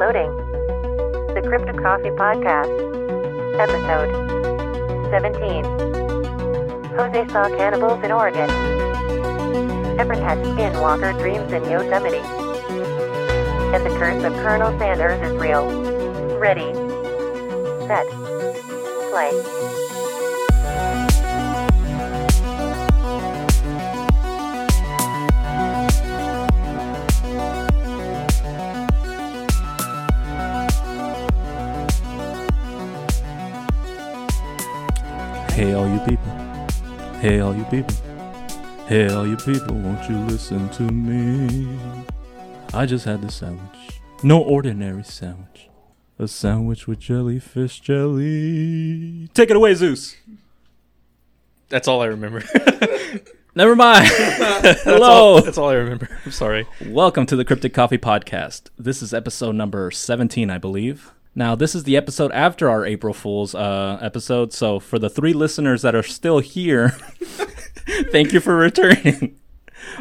Loading. The Crypto Coffee Podcast. Episode 17. Jose saw cannibals in Oregon. Everett had skinwalker dreams in Yosemite. And the curse of Colonel Sanders is real. Ready. Set. Play. Hey, all you people. Hey, all you people, won't you listen to me? I just had the sandwich. No ordinary sandwich. A sandwich with jellyfish jelly. Take it away, Zeus. That's all I remember. Never mind. That's Hello. all, that's all I remember. I'm sorry. Welcome to the Cryptic Coffee Podcast. This is episode number 17, I believe. Now, this is the episode after our April Fool's uh, episode. So, for the three listeners that are still here, thank you for returning.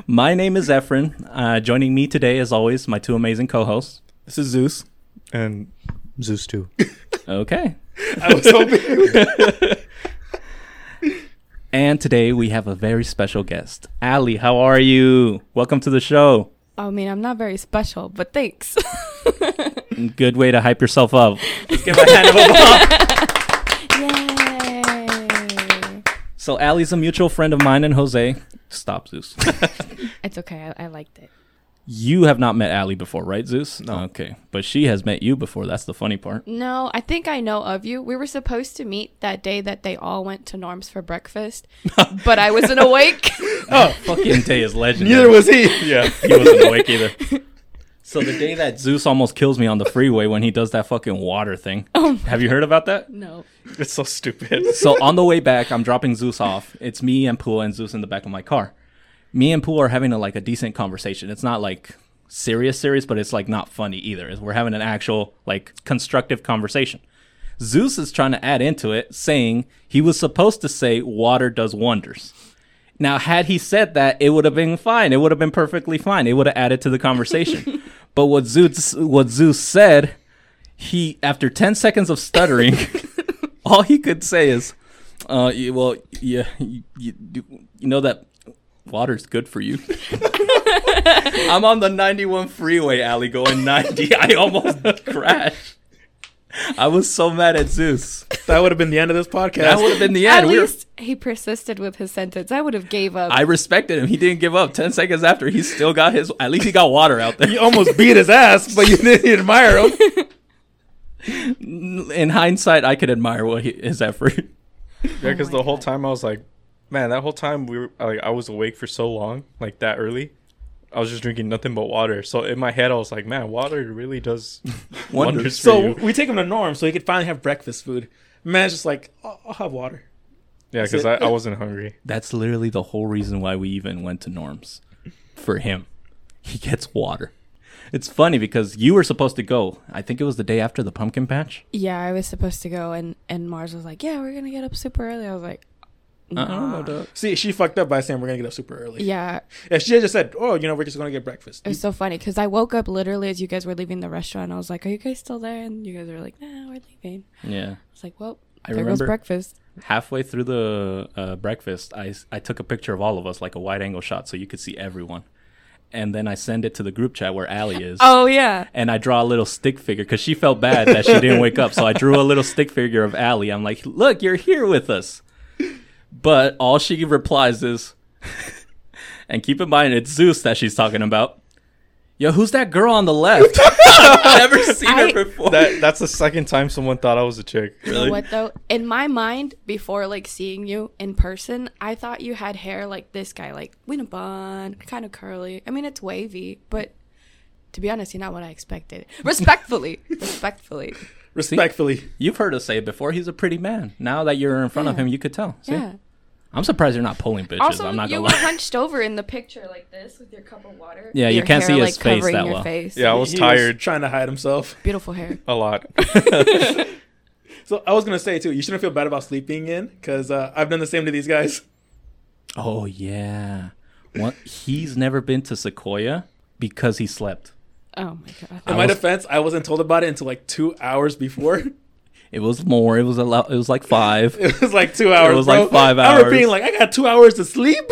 My name is Efren. Uh, joining me today, as always, my two amazing co hosts. This is Zeus. And Zeus too. Okay. I was hoping. And today we have a very special guest. Allie, how are you? Welcome to the show. I mean, I'm not very special, but thanks. Good way to hype yourself up. Let's give a hand of applause. Yay! So, Allie's a mutual friend of mine and Jose. Stop, Zeus. It's okay. I, I liked it. You have not met Allie before, right, Zeus? No. Okay. But she has met you before. That's the funny part. No, I think I know of you. We were supposed to meet that day that they all went to Norm's for breakfast, but I wasn't awake. Oh, fucking day is legendary. Neither was he. Yeah. he wasn't awake either. So the day that Zeus almost kills me on the freeway when he does that fucking water thing. Oh have you heard about that? no. It's so stupid. So on the way back, I'm dropping Zeus off. It's me and Pua and Zeus in the back of my car. Me and Pua are having a like a decent conversation. It's not like serious, serious, but it's like not funny either. We're having an actual like constructive conversation. Zeus is trying to add into it, saying he was supposed to say water does wonders. Now, had he said that, it would have been fine. It would have been perfectly fine. It would have added to the conversation. but what Zeus what Zeus said, he after 10 seconds of stuttering, all he could say is, uh, well, yeah, you, you, you know that water's good for you. I'm on the 91 freeway Allie going 90. I almost crashed. I was so mad at Zeus. That would have been the end of this podcast. That would have been the At end. We were- least he persisted with his sentence. I would have gave up. I respected him. He didn't give up. 10 seconds after, he still got his, at least he got water out there. you almost beat his ass, but you didn't admire him. In hindsight, I could admire what he, his effort. Yeah, because oh my the whole God. time I was like, man, that whole time we were like, I was awake for so long, like that early. I was just drinking nothing but water. So in my head, I was like, man, water really does wonders for So you. we take him to Norm so he could finally have breakfast food. Man's just like, I'll, I'll have water. Yeah, because I, I wasn't hungry. That's literally the whole reason why we even went to Norm's. For him, he gets water. It's funny because you were supposed to go. I think it was the day after the pumpkin patch. yeah, I was supposed to go, and and Mars was like, "Yeah, we're gonna get up super early." I was like, I don't know. Dog. See, she fucked up by saying we're gonna get up super early. Yeah, If she had just said, "Oh, you know, we're just gonna get breakfast," it's was so funny because I woke up literally as you guys were leaving the restaurant. I was like, "Are you guys still there?" And you guys were like, "Nah, we're leaving." Yeah. I was like, "Well, I there goes breakfast." Halfway through the uh, breakfast, I, I took a picture of all of us, like a wide angle shot, so you could see everyone. And then I send it to the group chat where Allie is. Oh yeah, and I draw a little stick figure because she felt bad that she didn't wake up. So I drew a little stick figure of Allie. I'm like, look, you're here with us. But all she replies is, and keep in mind, it's Zeus that she's talking about. Yo, who's that girl on the left? I've never seen I- her before. That that's the second time someone thought I was a chick. You know what though? In my mind, before like seeing you in person, I thought you had hair like this guy, like in a bun, kind of curly. I mean, it's wavy, but to be honest, you're not what I expected. Respectfully, respectfully. Respectfully. You've heard us say it before. He's a pretty man. Now that you're in front of him, you could tell. See? Yeah. I'm surprised you're not pulling bitches. Also, I'm not you gonna were lie. hunched over in the picture like this with your cup of water. Yeah, you can't see his like, face that your well. Face. Yeah, I was He tired trying to hide himself. Beautiful hair. a lot. So I was gonna say too, you shouldn't feel bad about sleeping in because uh, I've done the same to these guys. Oh yeah. One, he's never been to Sequoia because he slept. Oh my god. In I my was- defense, I wasn't told about it until like two hours before. It was more. It was a lot. It was like five. it was like two hours. It was bro. like five hours. I remember hours. being like, I got two hours to sleep.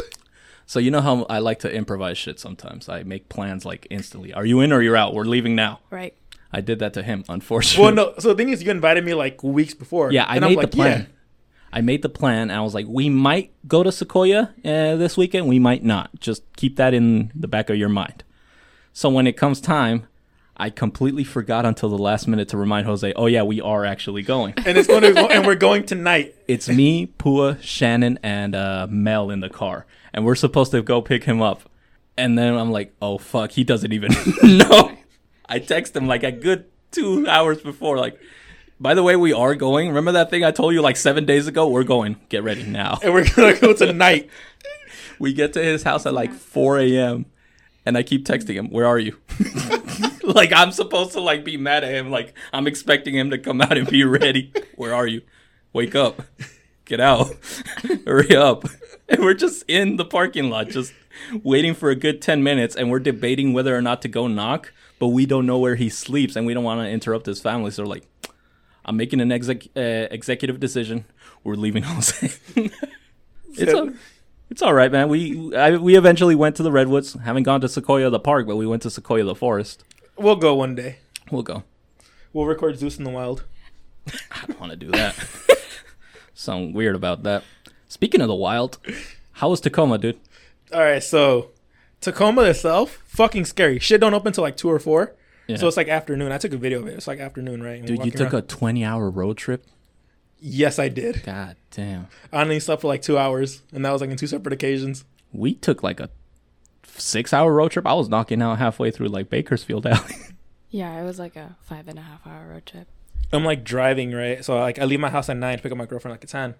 So you know how I like to improvise shit sometimes. I make plans like instantly. Are you in or you're out? We're leaving now. Right. I did that to him, unfortunately. Well, no. So the thing is, you invited me like weeks before. Yeah, I And I'm made like, the plan. yeah. I made the plan, and I was like, we might go to Sequoia uh, this weekend. We might not. Just keep that in the back of your mind. So when it comes time, I completely forgot until the last minute to remind Jose. Oh yeah, we are actually going. And it's going to and we're going tonight. it's me, Pua, Shannon, and uh, Mel in the car, and we're supposed to go pick him up. And then I'm like, oh fuck, he doesn't even know. I text him like a good two hours before, like, by the way, we are going. Remember that thing I told you like seven days ago? We're going. Get ready now. And we're gonna go tonight. We get to his house at like 4 a.m. and I keep texting him, "Where are you?" like I'm supposed to like be mad at him. Like I'm expecting him to come out and be ready. Where are you? Wake up. Get out. Hurry up. And we're just in the parking lot, just waiting for a good 10 minutes, and we're debating whether or not to go knock, but we don't know where he sleeps, and we don't want to interrupt his family. So, like, I'm making an exec- uh, executive decision. We're leaving Jose. it's, a, it's all right, man. We I, we eventually went to the redwoods. Haven't gone to Sequoia the park, but we went to Sequoia the forest. We'll go one day. We'll go. We'll record Zeus in the Wild. I don't want to do that. Sound weird about that. Speaking of the wild, how was Tacoma, dude? All right, so Tacoma itself, fucking scary. Shit don't open till like two or four. Yeah. So it's like afternoon. I took a video of it. It's like afternoon, right? And Dude, you took around. a 20 hour road trip? Yes, I did. God damn. I only slept for like two hours, and that was like in two separate occasions. We took like a six hour road trip. I was knocking out halfway through like Bakersfield Allie. Yeah, it was like a five and a half hour road trip. I'm like driving, right? So like I leave my house at nine to pick up my girlfriend like at ten,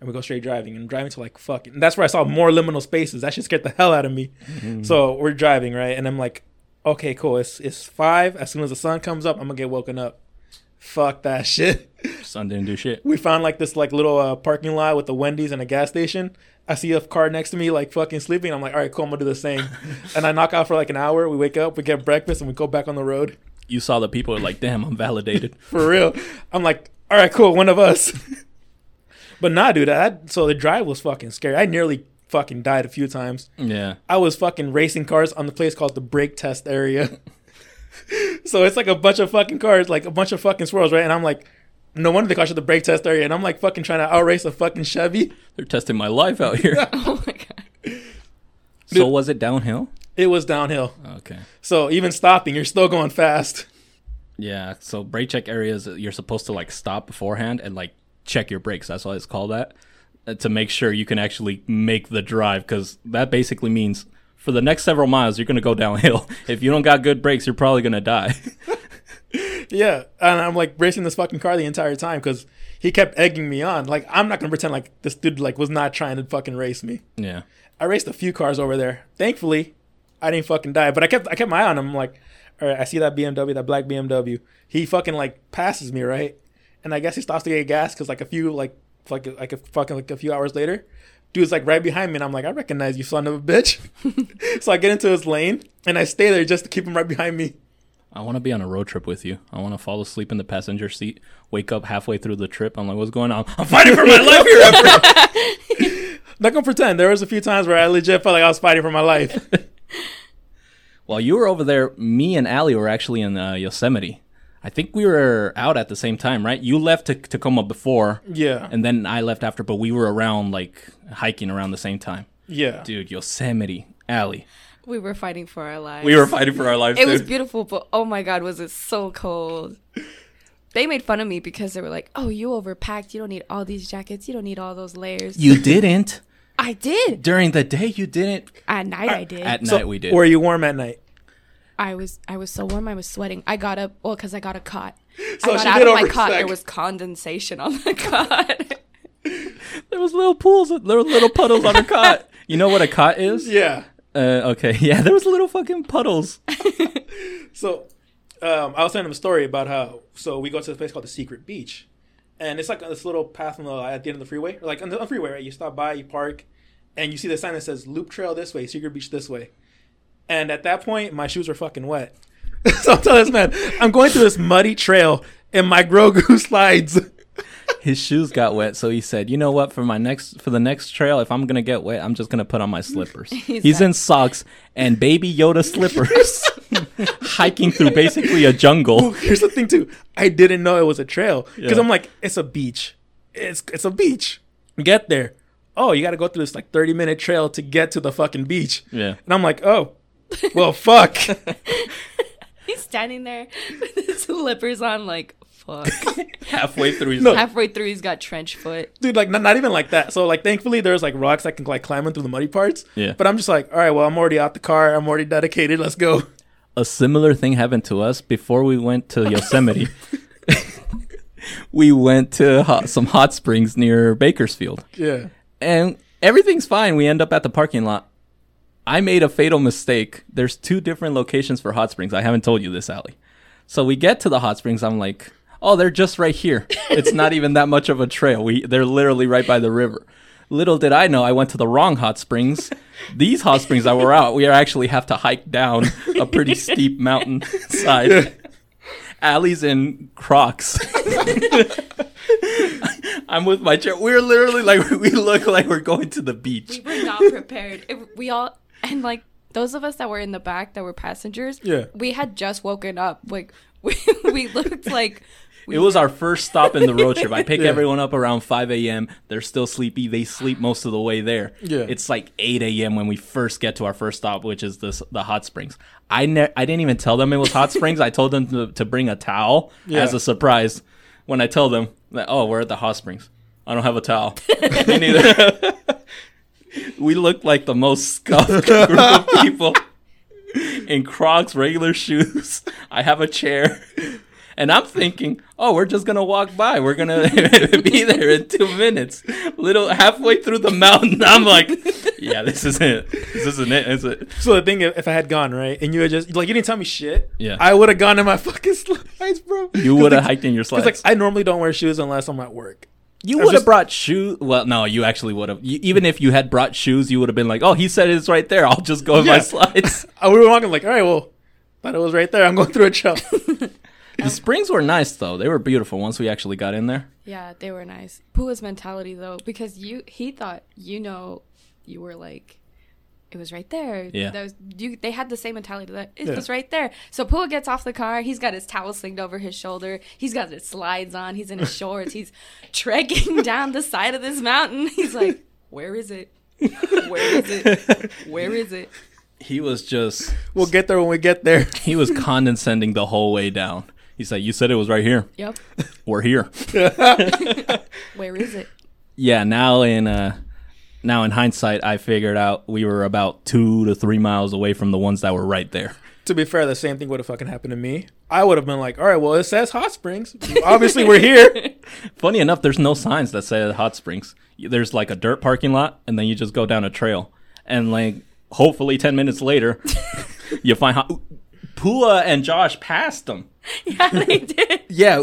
and we go straight driving and driving to like fucking. And that's where I saw more liminal spaces. That shit scared the hell out of me. Mm-hmm. So we're driving, right? And I'm like, okay, cool. It's it's five. As soon as the sun comes up, I'm gonna get woken up. Fuck that shit. Son didn't do shit. we found like this like little uh, parking lot with the Wendy's and a gas station. I see a car next to me like fucking sleeping. I'm like, all right, cool. I'm gonna do the same. and I knock out for like an hour. We wake up, we get breakfast, and we go back on the road. You saw the people were like, damn, I'm validated. For real. I'm like, all right, cool, one of us. but nah, dude. I, so the drive was fucking scary. I nearly fucking died a few times. yeah. I was fucking racing cars on the place called the brake test area. So it's like a bunch of fucking cars, like a bunch of fucking swirls, right? And I'm like, no wonder they call it the brake test area. And I'm like fucking trying to outrace a fucking Chevy. They're testing my life out here. Oh my god. so was it downhill? It was downhill. Okay. So even stopping, you're still going fast. Yeah. So brake check areas, you're supposed to like stop beforehand and like check your brakes. That's why it's called that. uh, To make sure you can actually make the drive, because that basically means for the next several miles you're gonna go downhill. If you don't got good brakes, you're probably gonna die. Yeah, and I'm like racing this fucking car the entire time because he kept egging me on. Like I'm not gonna pretend like this dude like was not trying to fucking race me. yeah. I raced a few cars over there. Thankfully, I didn't fucking die. But I kept I kept my eye on him. I'm like, all right, I see that BMW, that black BMW. He fucking like passes me right, and I guess he stops to get gas because like a few like like like a fucking like a few hours later, dude's like right behind me, and I'm like, I recognize you, son of a bitch. so I get into his lane and I stay there just to keep him right behind me. I want to be on a road trip with you. I want to fall asleep in the passenger seat, wake up halfway through the trip. I'm like, what's going on? I'm fighting for my life here. Not gonna pretend. There was a few times where I legit felt like I was fighting for my life. While you were over there, me and Allie were actually in uh, Yosemite. I think we were out at the same time, right? You left to Tacoma before, Yeah, and then I left after, but we were around like hiking around the same time. yeah. Dude, Yosemite, Allie. We were fighting for our lives. We were fighting for our lives. It was beautiful, but oh my god, was it so cold. They made fun of me because they were like, "Oh, you overpacked. You don't need all these jackets. You don't need all those layers." You didn't I did. during the day. You didn't. At night, I did. At So, night we did. Were you warm at night? I was I was so warm. I was sweating. I got up well because I got a cot. So I got she out did of my cot. sec. There was condensation on the cot. there was little pools. There were little puddles on the cot. You know what a cot is? Yeah. Uh, okay. Yeah, there was little fucking puddles. So, um, I was telling him a story about how. So we go to this place called the Secret Beach, and it's like this little path on the, at the end of the freeway, or like on the, on the freeway, right? You stop by, you park, and you see the sign that says "Loop Trail this way, Secret Beach this way." And at that point, my shoes were fucking wet. so I'm telling this man, I'm going through this muddy trail and my Grogu slides. His shoes got wet, so he said, "You know what? For my next for the next trail, if I'm gonna get wet, I'm just gonna put on my slippers." He's, in socks and baby Yoda slippers, hiking through basically a jungle. Here's the thing too. I didn't know it was a trail because Yeah. I'm like, it's a beach. It's it's a beach. Get there. Oh, you got to go through this like 30 minute trail to get to the fucking beach. Yeah. And I'm like, oh, well, fuck. He's standing there with his slippers on, like, fuck. Halfway through, he's No. Halfway through, he's got trench foot. Dude, like not, not even like that. So like thankfully there's like rocks I can like climb in through the muddy parts. Yeah. But I'm just like, all right, well I'm already out the car. I'm already dedicated. Let's go. a similar thing happened to us before we went to Yosemite. we went to hot, some hot springs near Bakersfield. Yeah. and everything's fine. We end up at the parking lot. I made a fatal mistake. There's two different locations for hot springs. I haven't told you this, Allie. So we get to the hot springs. I'm like, oh, they're just right here. It's not even that much of a trail. We they're literally right by the river. Little did I know, I went to the wrong hot springs. These hot springs that were out, we actually have to hike down a pretty steep mountain side. Allie's in Crocs. I'm with my chair. We're literally like we look like we're going to the beach. We were not prepared. We all, and like, those of us that were in the back that were passengers, Yeah. we had just woken up. Like, we, we looked like. We It was our first stop in the road trip. I pick Yeah. everyone up around 5 a.m. They're still sleepy. They sleep most of the way there. Yeah. It's like 8 a.m. when we first get to our first stop, which is this the hot springs. I ne- I didn't even tell them it was hot springs. I told them to, to bring a towel Yeah. as a surprise. When I tell them that, oh, we're at the hot springs. I don't have a towel. Me neither. We looked like the most scuffed group of people in Crocs, regular shoes. I have a chair. And I'm thinking, oh, we're just gonna walk by. We're gonna be there in two minutes. Little halfway through the mountain, I'm like, yeah, this isn't it. This isn't it, is it? So the thing, if I had gone right, and you had just like you didn't tell me shit, Yeah. I would have gone in my fucking slides, bro. You would have hiked in your slides. Like I normally don't wear shoes unless I'm at work. You would have just- brought shoes. Well, no, you actually would have. Even if you had brought shoes, you would have been like, oh, he said it's right there. I'll just go in my slides. I we were walking like, all right, well, thought it was right there. I'm going through a trail. the springs were nice though. They were beautiful once we actually got in there. Yeah, they were nice. Pua's mentality though, because you he thought you know you were like it was right there. Yeah. That was, you, they had the same mentality that it Yeah. was right there. So Pua gets off the car. He's got his towel slinged over his shoulder. He's got his slides on. He's in his shorts. He's trekking down the side of this mountain. He's like, "Where is it? Where is it? Where is it?" He was just we'll get there when we get there. he was condescending the whole way down. He's like, you said it was right here. Yep. We're here. Where is it? yeah now in uh now in hindsight i figured out we were about two to three miles away from the ones that were right there To be fair, the same thing would have fucking happened to me. I would have been like, all right, well, it says hot springs. Obviously, we're here. funny enough there's no signs that say hot springs there's like a dirt parking lot and then you just go down a trail and like hopefully 10 minutes later you find hot Pua and Josh passed them. Yeah, they did. Yeah,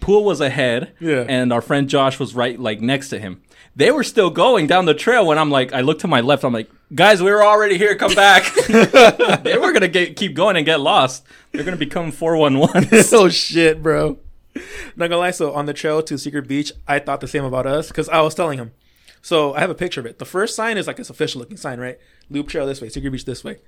Pua was ahead. Yeah. And our friend Josh was right like next to him. They were still going down the trail when I'm like, I look to my left. I'm like, guys, we were already here. Come back. they were gonna get keep going and get lost. They're gonna become 411. oh shit, bro. Not gonna lie. So on the trail to Secret Beach, I thought the same about us because I was telling him. So I have a picture of it. The first sign is like this official looking sign, right? Loop Trail this way, Secret Beach this way.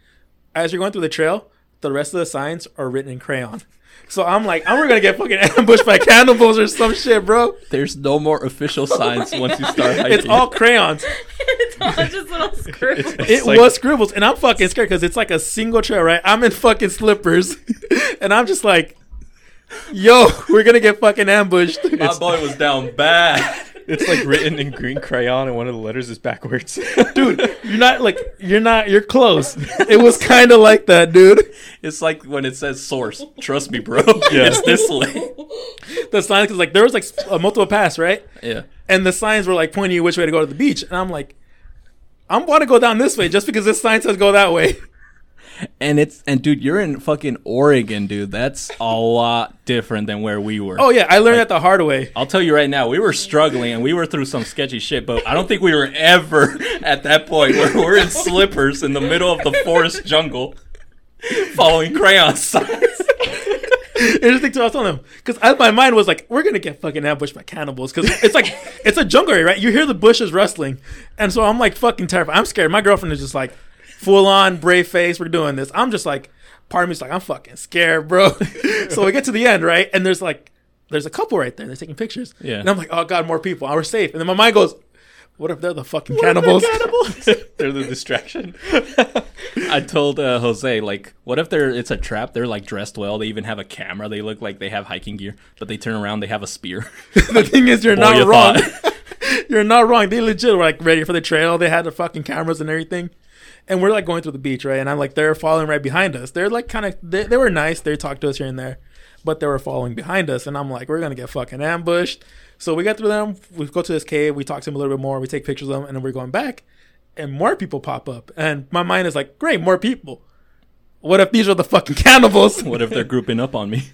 As you're going through the trail, the rest of the signs are written in crayon. So I'm like, I'm gonna get fucking ambushed by cannibals or some shit, bro. There's no more official signs once you start hiking. It's all crayons. it's all just little scribbles. It like- was scribbles, and I'm fucking scared because it's like a single trail, right? I'm in fucking slippers, and I'm just like, yo, we're gonna get fucking ambushed. My boy was down bad. It's like written in green crayon, and one of the letters is backwards. dude, you're not like you're not you're close. It was kind of like that, dude. It's like when it says source. Trust me, bro. Yeah. It's this way. The signs because like there was like s- a multiple pass, right? Yeah. And the signs were like pointing you which way to go to the beach, and I'm like, I'm want to go down this way just because this sign says go that way. And it's and dude, you're in fucking Oregon, dude. That's a lot different than where we were. Oh yeah, I learned that the hard way. I'll tell you right now, we were struggling and we were through some sketchy shit, but I don't think we were ever at that point where we're in slippers in the middle of the forest jungle. Following crayon signs. Interesting too. I was telling them because my mind was like, we're gonna get fucking ambushed by cannibals because it's like it's a jungle area, right? You hear the bushes rustling, and so I'm like fucking terrified. I'm scared. My girlfriend is just like full on brave face. We're doing this. I'm just like, part of me's like, I'm fucking scared, bro. so we get to the end, right? And there's like, there's a couple right there. They're taking pictures. Yeah. And I'm like, oh god, more people. Oh, we're safe. And then my mind goes, what if they're the fucking cannibals? They're the distraction. I told uh, Jose like, what if they're it's a trap? They're like dressed well. They even have a camera. They look like they have hiking gear, but they turn around. They have a spear. the thing is, you're Boy, not you wrong. you're not wrong. They legit were like ready for the trail. They had the fucking cameras and everything. And we're like going through the beach, right? And I'm like, they're following right behind us. They're like kind of, they, they were nice. They talked to us here and there, but they were following behind us. And I'm like, we're going to get fucking ambushed. So we get through them. We go to this cave. We talk to them a little bit more. We take pictures of them. And then we're going back. And more people pop up. And my mind is like, great, more people. What if these are the fucking cannibals? what if they're grouping up on me?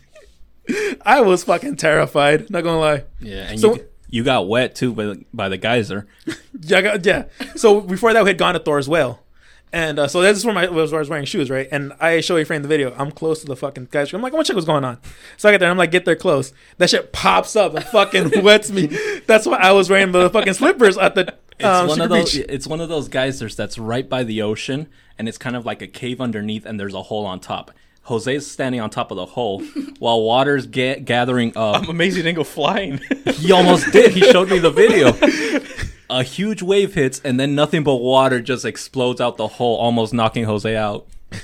I was fucking terrified. Not gonna lie. Yeah, and So- you you got wet too by the, by the geyser. Yeah, got- yeah. So before that, we had gone to Thor's Well, and uh, so this is where my was where I was wearing shoes, right? And I show a friend the video. I'm close to the fucking guys. I'm like, I want to check what's going on. So I get there. I'm like, get there close. That shit pops up and fucking wets me. That's why I was wearing the fucking slippers at the It's um, one of those. Beach. It's one of those geysers that's right by the ocean, and it's kind of like a cave underneath, and there's a hole on top. Jose's standing on top of the hole while water's ga- gathering up. I'm amazed you didn't go flying. He almost did. He showed me the video. A huge wave hits, and then nothing but water just explodes out the hole, almost knocking Jose out.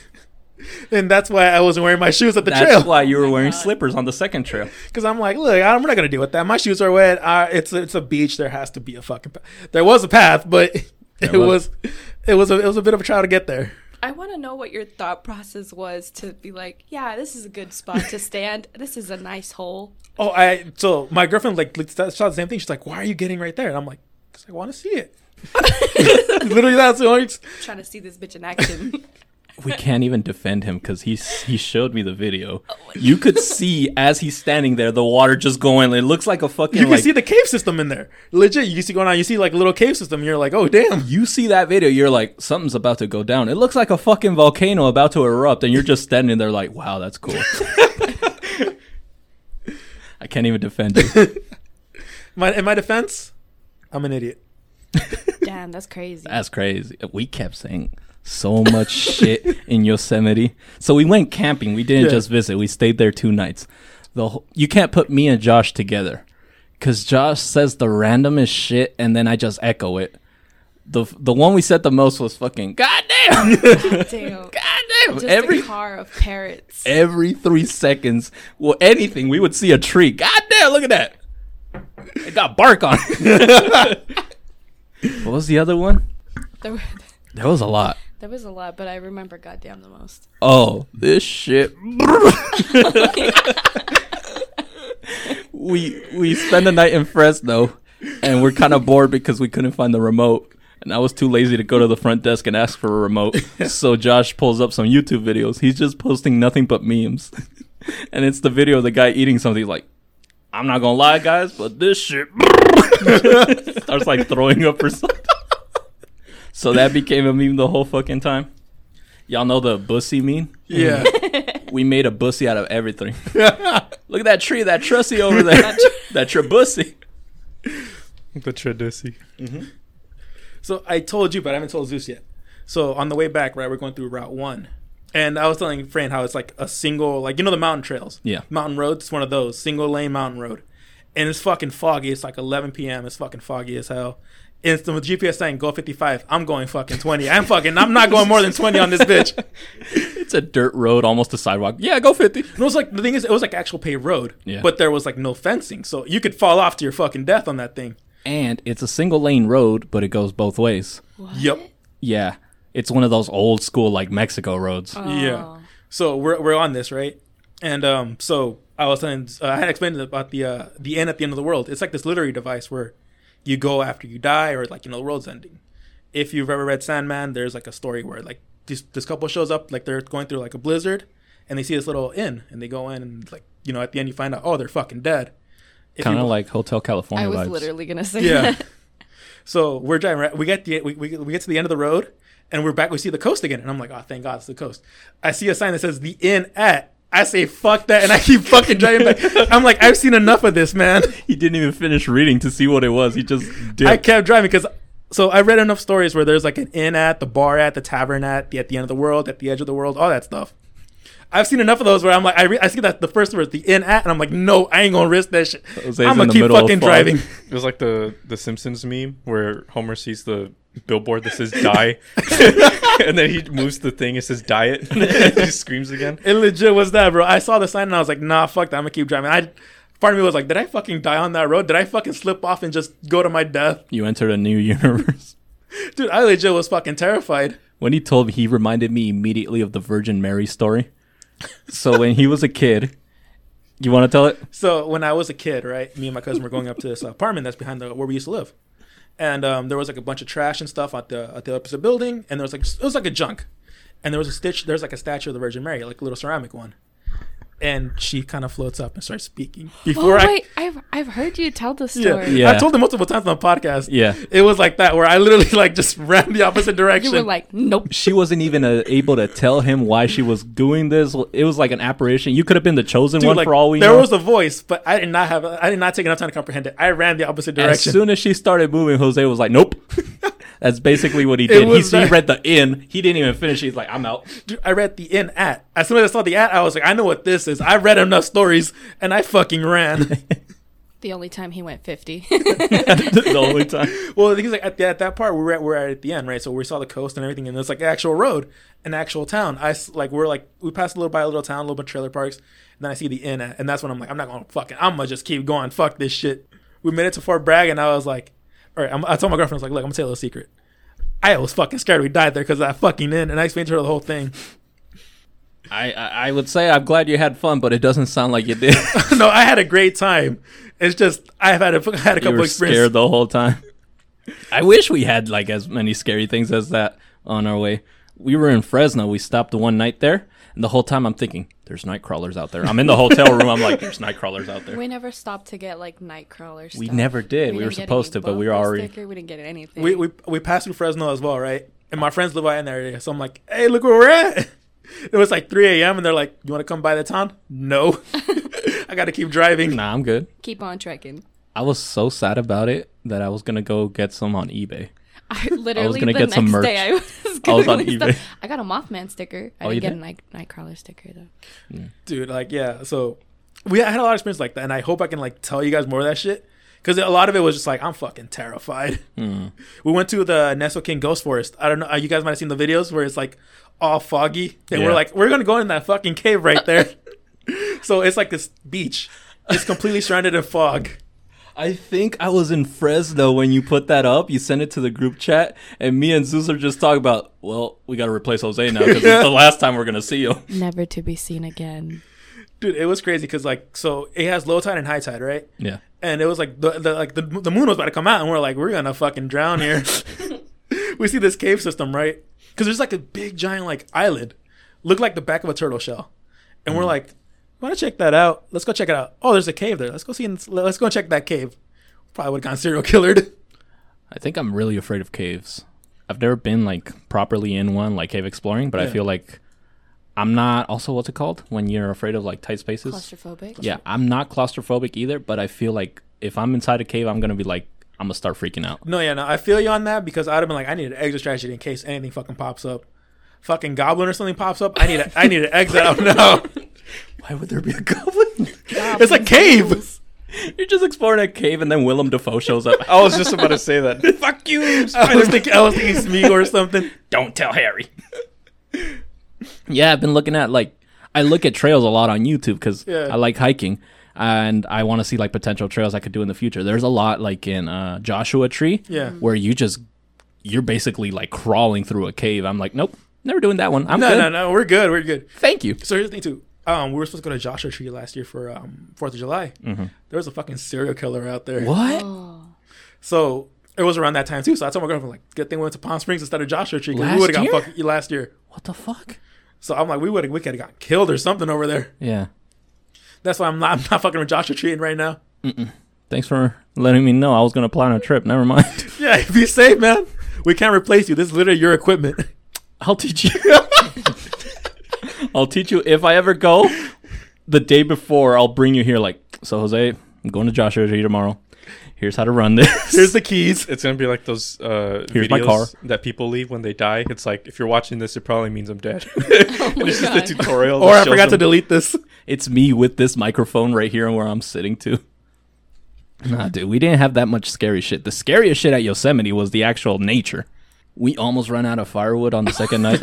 And that's why I wasn't wearing my shoes at the That's trail. That's why you were wearing God. slippers on the second trail. Because I'm like, look, I'm not gonna deal with that. My shoes are wet. Uh, it's it's a beach. There has to be a fucking. Path. There was a path, but it was. was. it was a it was a bit of a trial to get there. I want to know what your thought process was to be like, yeah, this is a good spot to stand. This is a nice hole. Oh, I so my girlfriend like saw the same thing. She's like, "Why are you getting right there?" And I'm like, "Cause I want to see it." Literally, that's the only. trying to see this bitch in action. We can't even defend him because he he showed me the video. Oh, you could see as he's standing there, the water just going. It looks like a fucking You can like. see the cave system in there. Legit, you can see going on. You see like a little cave system. You're like, "Oh damn!" you see that video, you're like, something's about to go down. It looks like a fucking volcano about to erupt, and you're just standing there like, wow, that's cool. I can't even defend you. My in my defense, I'm an idiot. Damn, that's crazy. That's crazy. We kept saying so much shit in Yosemite. So we went camping. We didn't Yeah. just visit. We stayed there two nights. The whole, you can't put me and Josh together because Josh says the randomest shit, and then I just echo it. The the one we said the most was fucking goddamn, Damn. goddamn. Just Every a car of parrots. every three seconds, well, anything we would see a tree. Goddamn, look at that. It got bark on. it. what was the other one? There, were- There was a lot. there was a lot, but I remember goddamn the most. Oh, this shit. we we spend the night in Fresno, and we're kind of bored because we couldn't find the remote. And I was too lazy to go to the front desk and ask for a remote. so Josh pulls up some YouTube videos. He's just posting nothing but memes, and it's the video of the guy eating something. He's like, "I'm not gonna lie, guys, but this shit." Starts like throwing up or something. so that became a meme the whole fucking time. Y'all know the bussy meme? Yeah. We made a bussy out of everything. Look at that tree, that trussy over there. that trabussy. the Tradusi. Mm-hmm. So I told you, but I haven't told Zeus yet. So on the way back, right, we're going through Route One, and I was telling Fran how it's like a single, like you know the mountain trails, Yeah. mountain roads. It's one of those single lane mountain road, and it's fucking foggy. It's like 11 p.m. It's fucking foggy as hell. And it's the GPS saying go 55. I'm going fucking 20. I'm fucking. I'm not going more than 20 on this bitch. It's a dirt road, almost a sidewalk. Yeah, go 50. And it was like the thing is, it was like actual paved road, Yeah. but there was like no fencing, so you could fall off to your fucking death on that thing. And it's a single lane road, but it goes both ways. What? Yep. Yeah. It's one of those old school, like Mexico roads. Yeah. Oh. So we're we're on this right, and um, so I was saying uh, I had explained about the uh, the end at the end of the world. It's like this literary device where you go after you die, or like you know the world's ending. If you've ever read Sandman, there's like a story where like this this couple shows up, like they're going through like a blizzard, and they see this little inn, and they go in, and like you know at the end you find out oh they're fucking dead. If Kind of like Hotel California I was vibes. literally gonna say yeah. that. So we're driving. Right? We get the we, we, we get to the end of the road, and we're back. We see the coast again, and I'm like, oh, thank God, it's the coast. I see a sign that says the inn at. I say fuck that, and I keep fucking driving back. I'm like, I've seen enough of this, man. He didn't even finish reading to see what it was. He just did. I kept driving because so I read enough stories where there's like an inn at, the bar at, the tavern at, the at the end of the world, at the edge of the world, all that stuff. I've seen enough of those where I'm like, I, re- I see that the first word, the inn at, and I'm like, no, I ain't gonna risk that shit. Jose's I'm gonna keep fucking driving. It was like the the Simpsons meme where Homer sees the billboard that says "die," and then he moves the thing. It says "diet," and he screams again. It legit was that, bro. I saw the sign and I was like, nah, fuck that. I'm gonna keep driving. I part of me was like, did I fucking die on that road? Did I fucking slip off and just go to my death? You entered a new universe. Dude, I legit was fucking terrified. When he told me, he reminded me immediately of the Virgin Mary story. So when he was a kid, you want to tell it? So when I was a kid, right, me and my cousin were going up to this apartment that's behind the where we used to live, and um, there was like a bunch of trash and stuff at the at the opposite building, and there was like it was like a junk, and there was a stitch. There's like a statue of the Virgin Mary, like a little ceramic one, and she kind of floats up and starts speaking. Before oh I, wait, I've I've heard you tell the story. yeah, Yeah. I told them multiple times on the podcast. Yeah. it was like that where I literally like just ran the opposite You direction. were like, nope. She wasn't even uh, able to tell him why she was doing this. It was like an apparition. You could have been the chosen Dude, one like, for all we know. there know. was a voice, but I did not have. I did not take enough time to comprehend it. I ran the opposite direction. as soon as she started moving, Jose was like, "Nope." That's basically what he did. He, was he read the in. He didn't even finish. He's like, "I'm out." Dude, I read the in at. As soon as I saw the at, I was like, I know what this is. I read enough stories, and I fucking ran. The only time he went 50. the only time. well, he's like at, the, at that part, we were at, we we're at the end, right? So we saw the coast and everything, and it's like an actual road, an actual town. I like we're like we passed a little by a little town, a little bit of trailer parks, and then I see the inn at, and that's when I'm like, I'm not gonna fucking, I'm gonna just keep going. Fuck this shit. We made it to Fort Bragg, and I was like, all right. I'm, I told my girlfriend, I was like, look, I'm gonna tell you a little secret. I was fucking scared we died there because that fucking inn, and I explained to her the whole thing. I, I I would say I'm glad you had fun, but it doesn't sound like you did. no, I had a great time. It's just I've had a I had a you couple were experiences. scared the whole time. I wish we had like as many scary things as that on our way. We were in Fresno. We stopped one night there, and the whole time I'm thinking, "There's night crawlers out there." I'm in the hotel room. I'm like, "There's night crawlers out there." we never stopped to get like night crawlers. We never did. We were supposed to, but we were already- Sticker. We didn't get anything. we, we we passed through Fresno as well, right? And my friends live out in that area, so I'm like, hey, look where we're at. It was like 3 a.m. and they're like, you want to come by the town? No, I got to keep driving. Nah, I'm good. Keep on trekking. I was so sad about it that I was gonna go get some on eBay. I literally gonna the get next some merch. day I was, I gonna was on eBay. up- I got a Mothman sticker. I Oh, didn't get did? a night nightcrawler sticker though. dude like yeah so we I had a lot of experience like that and i hope i can like tell you guys more of that shit because a lot of it was just like i'm fucking terrified Hmm. we went to the Neskowin ghost forest i don't know uh, you guys might have seen the videos where it's like all foggy and we're like we're gonna go in that fucking cave right there so it's like this beach it's completely surrounded in fog I think I was in Fresno when you put that up. You sent it to the group chat, and me and Zeus are just talking about. Well, we got to replace Jose now because it's the last time we're gonna see him. Never to be seen again. dude it was crazy because like so it has low tide and high tide right Yeah. and it was like the, the like the, the moon was about to come out and we're like we're gonna fucking drown here we see this cave system right because there's like a big giant like island look like the back of a turtle shell and we're mm. like want to check that out let's go check it out oh there's a cave there let's go see and, let's go check that cave probably would have gotten serial killered I think I'm really afraid of caves. I've never been like properly in one, like cave exploring, but I feel like I'm not. Also, what's it called when you're afraid of like tight spaces? Claustrophobic. Yeah, I'm not claustrophobic either, but I feel like if I'm inside a cave, I'm gonna be like, I'm gonna start freaking out. no yeah no i feel you on that because i'd have been like i need an exit strategy in case anything fucking pops up fucking goblin or something pops up i need a, i need to exit out now Why would there be a goblin? it's a cave you're just exploring a cave, and then Willem Dafoe shows up. I was just about to say that. Fuck you. I was thinking, I was thinking Smeagol or something. Don't tell Harry. yeah, I've been looking at like I look at trails a lot on YouTube because Yeah. I like hiking and I want to see like potential trails I could do in the future. There's a lot like in uh, Joshua Tree, Yeah. where you just you're basically like crawling through a cave. I'm like, nope, never doing that one. I'm No, good. no, no, we're good, we're good. Thank you. So here's the thing too. Um, we were supposed to go to Joshua Tree last year for um Fourth of July. There was a fucking serial killer out there. What? So it was around that time too. So I told my girlfriend like, good thing we went to Palm Springs instead of Joshua Tree because we would have got year? fucking last year. What the fuck? So I'm like, we would we could have got killed or something over there. Yeah. That's why I'm not I'm not fucking with Joshua Tree right now. Thanks for letting me know. I was gonna plan a trip. Never mind. Yeah, be safe, man. We can't replace you. This is literally your equipment. I'll teach you. I'll teach you if I ever go. The day before, I'll bring you here. Like, so Jose, I'm going to Joshua Tree tomorrow. Here's how to run this. Here's the keys. It's gonna be like those uh, Here's videos my car. that people leave when they die. It's like if you're watching this, it probably means I'm dead. Oh my it's just the God. tutorial. Or I shows forgot to them- delete this. It's me with this microphone right here and where I'm sitting too. Nah, dude, we didn't have that much scary shit. The scariest shit at Yosemite was the actual nature. We almost ran out of firewood on the second night.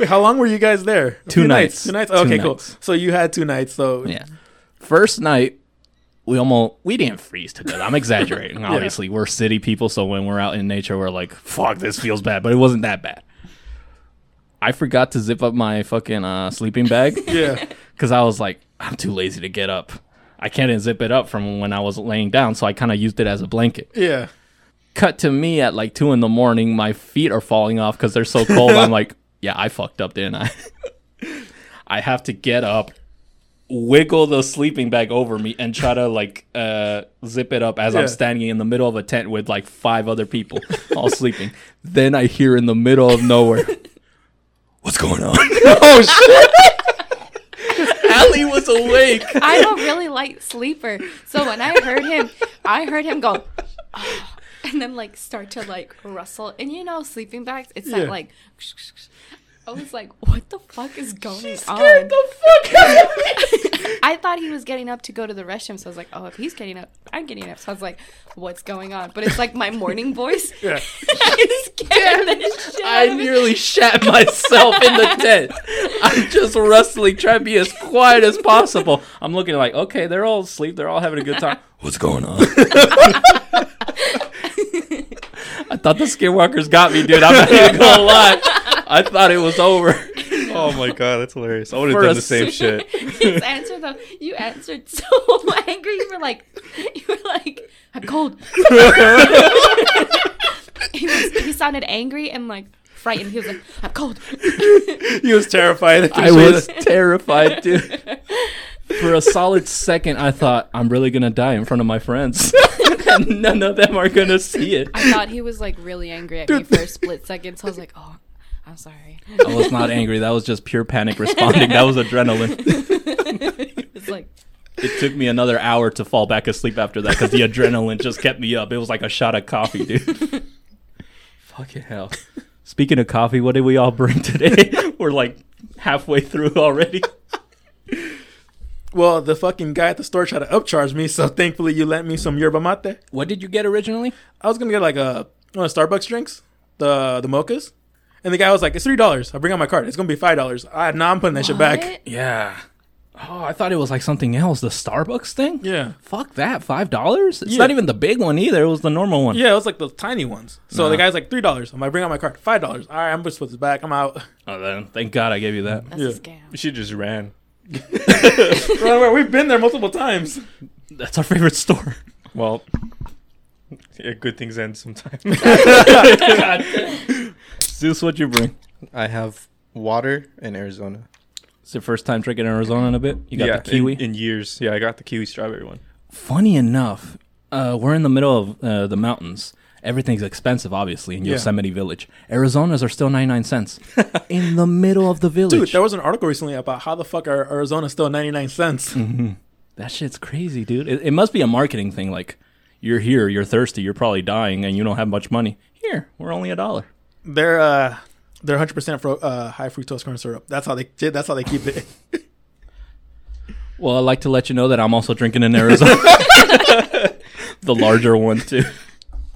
Wait, how long were you guys there? Two few nights. Two nights. Two Okay, cool. nights. So you had two nights. So yeah. First night, we almost we didn't freeze to death. I'm exaggerating. Obviously, we're city people, so when we're out in nature, we're like, "Fuck, this feels bad," but it wasn't that bad. I forgot to zip up my fucking uh, sleeping bag. yeah. because I was like, I'm too lazy to get up. I can't zip it up from when I was laying down, so I kind of used it as a blanket. Yeah. Cut to me at like two in the morning. My feet are falling off because they're so cold. I'm like, yeah, I fucked up, didn't I? I have to get up, wiggle the sleeping bag over me, and try to like uh, zip it up as Yeah. I'm standing in the middle of a tent with like five other people all sleeping. Then I hear in the middle of nowhere, "What's going on?" Oh shit. Allie was awake. I'm a really light sleeper. So when I heard him, I heard him go, "Ah," and then like start to like rustle. And you know, sleeping bags, it's Yeah. that like. I was like, what the fuck is going on? Scared the fuck out of me. I thought he was getting up to go to the restroom. So I was like, oh, if he's getting up, I'm getting up. So I was like, what's going on? But it's like my morning voice. Yeah. I scared the shit I nearly shat myself in the tent. I'm just rustling, trying to be as quiet as possible. I'm looking like, okay, they're all asleep. They're all having a good time. What's going on? I thought the skinwalkers got me, dude. I'm not even gonna lie. I thought it was over. Oh my god, that's hilarious. I would have done the same shit. His answer though, you answered so angry. You were like, you were like, I'm cold. he was, he sounded angry and like frightened. He was like, I'm cold. He was terrified. I was terrified, dude. For a solid second, I thought I'm really gonna die in front of my friends, and none of them are gonna see it. I thought he was like really angry at me for a split second. So I was like, oh, I'm sorry. I was not angry. That was just pure panic responding. That was adrenaline. It's like, It took me another hour to fall back asleep after that because the adrenaline just kept me up. It was like a shot of coffee, dude. Fucking hell. Speaking of coffee, what did we all bring today? We're like halfway through already. Well, the fucking guy at the store tried to upcharge me, so thankfully you lent me some yerba mate. What did you get originally? I was gonna get like a one of Starbucks drinks, the the mochas, and the guy was like, "It's three dollars. I bring out my card. It's gonna be five dollars." I nah, I'm putting that shit back. Yeah. Oh, I thought it was like something else. The Starbucks thing? Yeah, Fuck that. Five dollars? It's Yeah. not even the big one either. It was the normal one. yeah, it was like the tiny ones. So Nah. the guy's like, three dollars. I'm like, bring out my card. Five dollars. All right, I'm just put this back. I'm out. Oh, then thank God I gave you that. That's Yeah. a scam. You should just ran. Right away. We've been there multiple times. That's our favorite store. Well, yeah, good things end sometimes. Zeus, what'd you bring? I have water in Arizona. It's your first time drinking Arizona in a bit. You got yeah, the kiwi. in, in years. Yeah, I got the kiwi strawberry one. Funny enough, uh, we're in the middle of uh, the mountains. Everything's expensive, obviously, in Yeah. Yosemite Village. Arizona's are still 99 cents. in the middle of the village. Dude, there was an article recently about how the fuck are Arizona still 99 cents. that shit's crazy, dude. It, it must be a marketing thing. Like, you're here, you're thirsty, you're probably dying, and you don't have much money. Here, we're only a dollar. They're uh they're 100% fro- uh, high fructose corn syrup. That's how they that's how they keep it. Well, I'd like to let you know that I'm also drinking in Arizona. the larger one, too.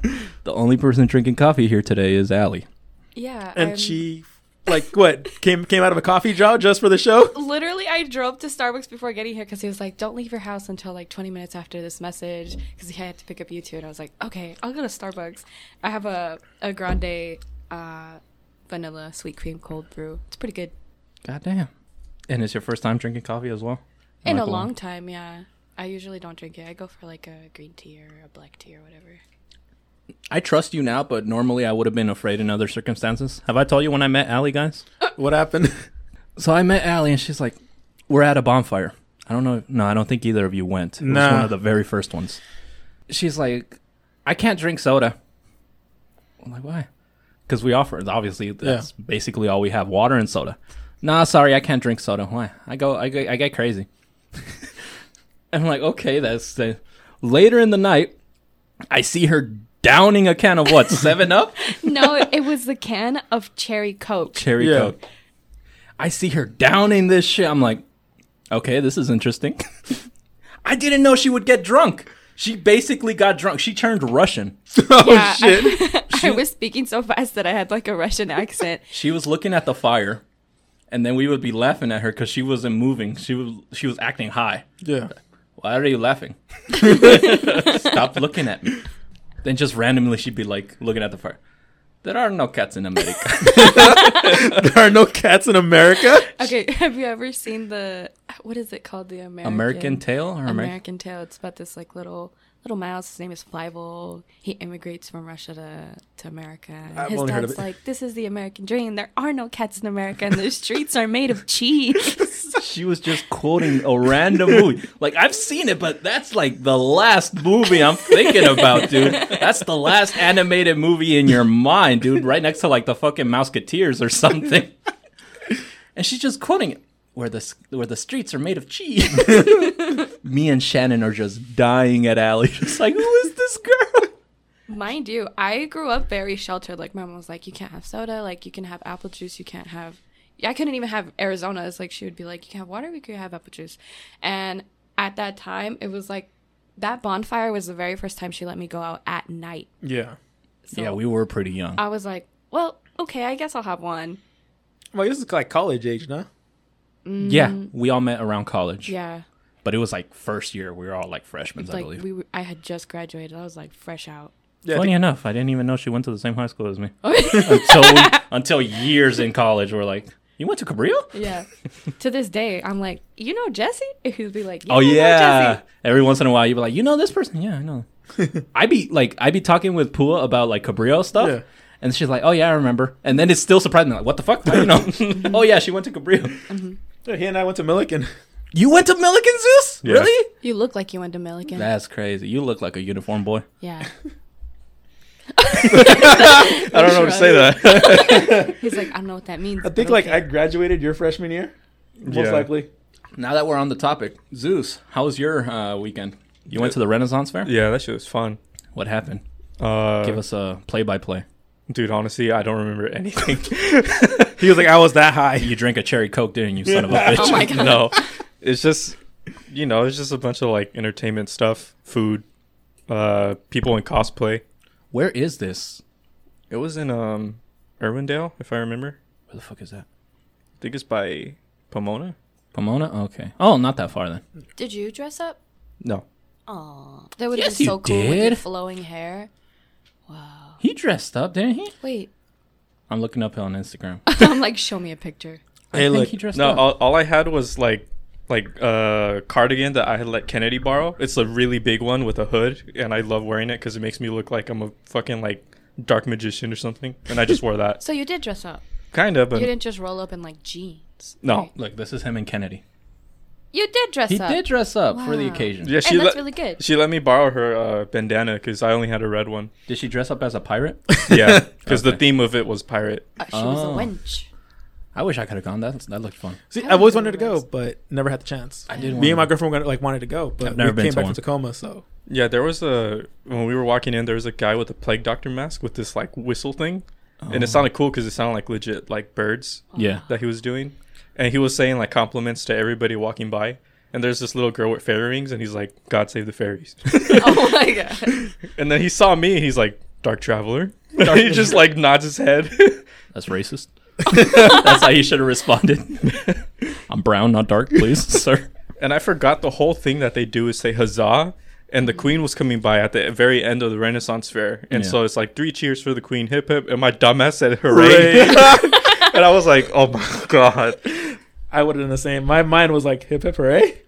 The only person drinking coffee here today is Allie. Yeah. and I'm- she like what came came out of a coffee job just for the show. literally i drove to starbucks before getting here because he was like don't leave your house until like 20 minutes after this message because he had to pick up you two and i was like okay i'll go to starbucks i have a, a grande uh, vanilla sweet cream cold brew it's pretty good God damn. And it's your first time drinking coffee as well? in Like a the long one- time yeah i usually don't drink it i go for like a green tea or a black tea or whatever I trust you now, but normally I would have been afraid in other circumstances. Have I told you when I met Allie, guys? What happened? So I met Allie, and she's like, "We're at a bonfire." I don't know. No, I don't think either of you went. It was one of the very first ones. She's like, "I can't drink soda." I'm like, "Why?" Because we offer obviously that's basically all we have water and soda. Nah, sorry, I can't drink soda. Why? I go, I go, I get crazy. I'm like, okay, that's the. Later in the night, I see her downing a can of what Seven Up no, it, it was the can of cherry coke. cherry Yeah. coke. I see her downing this shit. I'm like, okay, this is interesting. I didn't know she would get drunk. She basically got drunk. She turned Russian. oh Yeah, shit! I was speaking so fast that I had like a Russian accent. She was looking at the fire, and then we would be laughing at her because she wasn't moving. She was she was acting high. yeah. Why are you laughing? Stop looking at me. Then just randomly she'd be like looking at the fire. There are no cats in America. There are no cats in America. Okay, have you ever seen the what is it called? The American American Tail or American? American Tail. It's about this like little little Miles, His name is Fievel. He immigrates from Russia to to America. I've his only heard of dad's like, "This is the American dream. There are no cats in America, and the streets are made of cheese." She was just quoting a random movie. Like I've seen it, but that's like the last movie I'm thinking about, dude. That's the last animated movie in your mind, dude. Right next to like the fucking Mouseketeers or something. And she's just quoting it. Where the where the streets are made of cheese. Me and Shannon are just dying at Allie, just like, who is this girl? Mind you, I grew up very sheltered. Like my mom was like, "You can't have soda. Like you can have apple juice. You can't have." I couldn't even have Arizona's. Like she would be like, "You can have water. We could have apple juice." And at that time, it was like that bonfire was the very first time she let me go out at night. Yeah. So Yeah, we were pretty young. I was like, "Well, okay, I guess I'll have one." Well, this is like college age, no? Yeah, mm. we all met around college. Yeah, But it was like first year. We were all like freshmen, I believe. we, were, I had just graduated. I was like fresh out. Yeah. I Funny think- enough, I didn't even know she went to the same high school as me until until years in college. We're like, you went to Cabrillo? Yeah. to this day, I'm like, you know Jesse? He'd be like, oh know yeah. Jesse." Every once in a while, you'd be like, you know this person? Yeah, I know. I'd be like, I'd be talking with Pua about like Cabrillo stuff. Yeah. And she's like, "Oh yeah, I remember." And then it's still surprising me, like, "What the fuck? How do you know?" oh yeah, she went to Cabrillo. Yeah, he and I went to Millikan. You went to Millikan Zeus? Yeah. Really? You look like you went to Millikan. That's crazy. You look like a uniform boy. yeah. I don't know how to say that. He's like, I don't know what that means. I think like okay." I graduated your freshman year, most Yeah. likely. Now that we're on the topic, Zeus, how was your uh, weekend? You went to the Renaissance Fair. yeah, that shit was fun. What happened? Uh, Give us a play-by-play. Dude. Honestly, I don't remember anything. He was like, I was that high. You drank a cherry coke, didn't you, son of a bitch? Oh my god. no, it's just you know, it's just a bunch of like entertainment stuff, food, uh, people in cosplay. Where is this? It was in um, Irwindale, if I remember. Where the fuck is that? I think it's by Pomona. Pomona? Okay. Oh, not that far then. Did you dress up? No, Aw. That would have Yes, been you so cool with your did. flowing hair. He dressed up, didn't he? Wait. I'm looking up on Instagram. I'm like, show me a picture. I Hey, think look. he dressed no. up. All, all I had was like like a cardigan that I had let Kennedy borrow. It's a really big one with a hood, and I love wearing it because it makes me look like I'm a fucking like dark magician or something. And I just wore that, So you did dress up. kind of. But You didn't just roll up in like jeans. no, Right. Look, this is him and Kennedy. You did dress He up. did dress up for the occasion. yeah, she and that's let really good. she let me borrow her uh, bandana because I only had a red one. Did she dress up as a pirate? Yeah, because the theme of it was pirate. Uh, she was a Oh. wench. I wish I could have gone. That that looked fun. See, I I've always wanted to go, but never had the chance. I did. Me and my girlfriend were like wanted to go, but I've never we been came to back one. from Tacoma, so Yeah, there was a when we were walking in, there was a guy with a plague doctor mask with this like whistle thing, and it sounded cool because it sounded like legit like birds Yeah. that he was doing, and he was saying like compliments to everybody walking by. And there's this little girl with fairy rings, and he's like, "God save the fairies." oh my god. and then he saw me, and he's like, "Dark traveler." he just like nods his head. That's racist. That's how you should have responded. I'm brown, not dark, please, sir. and I forgot the whole thing that they do is say huzzah. And the queen was coming by at the very end of the Renaissance fair, and Yeah. so it's like three cheers for the queen, hip hip, and my dumbass said hooray, and I was like, oh my god, I would have done the same. My mind was like hip hip hooray.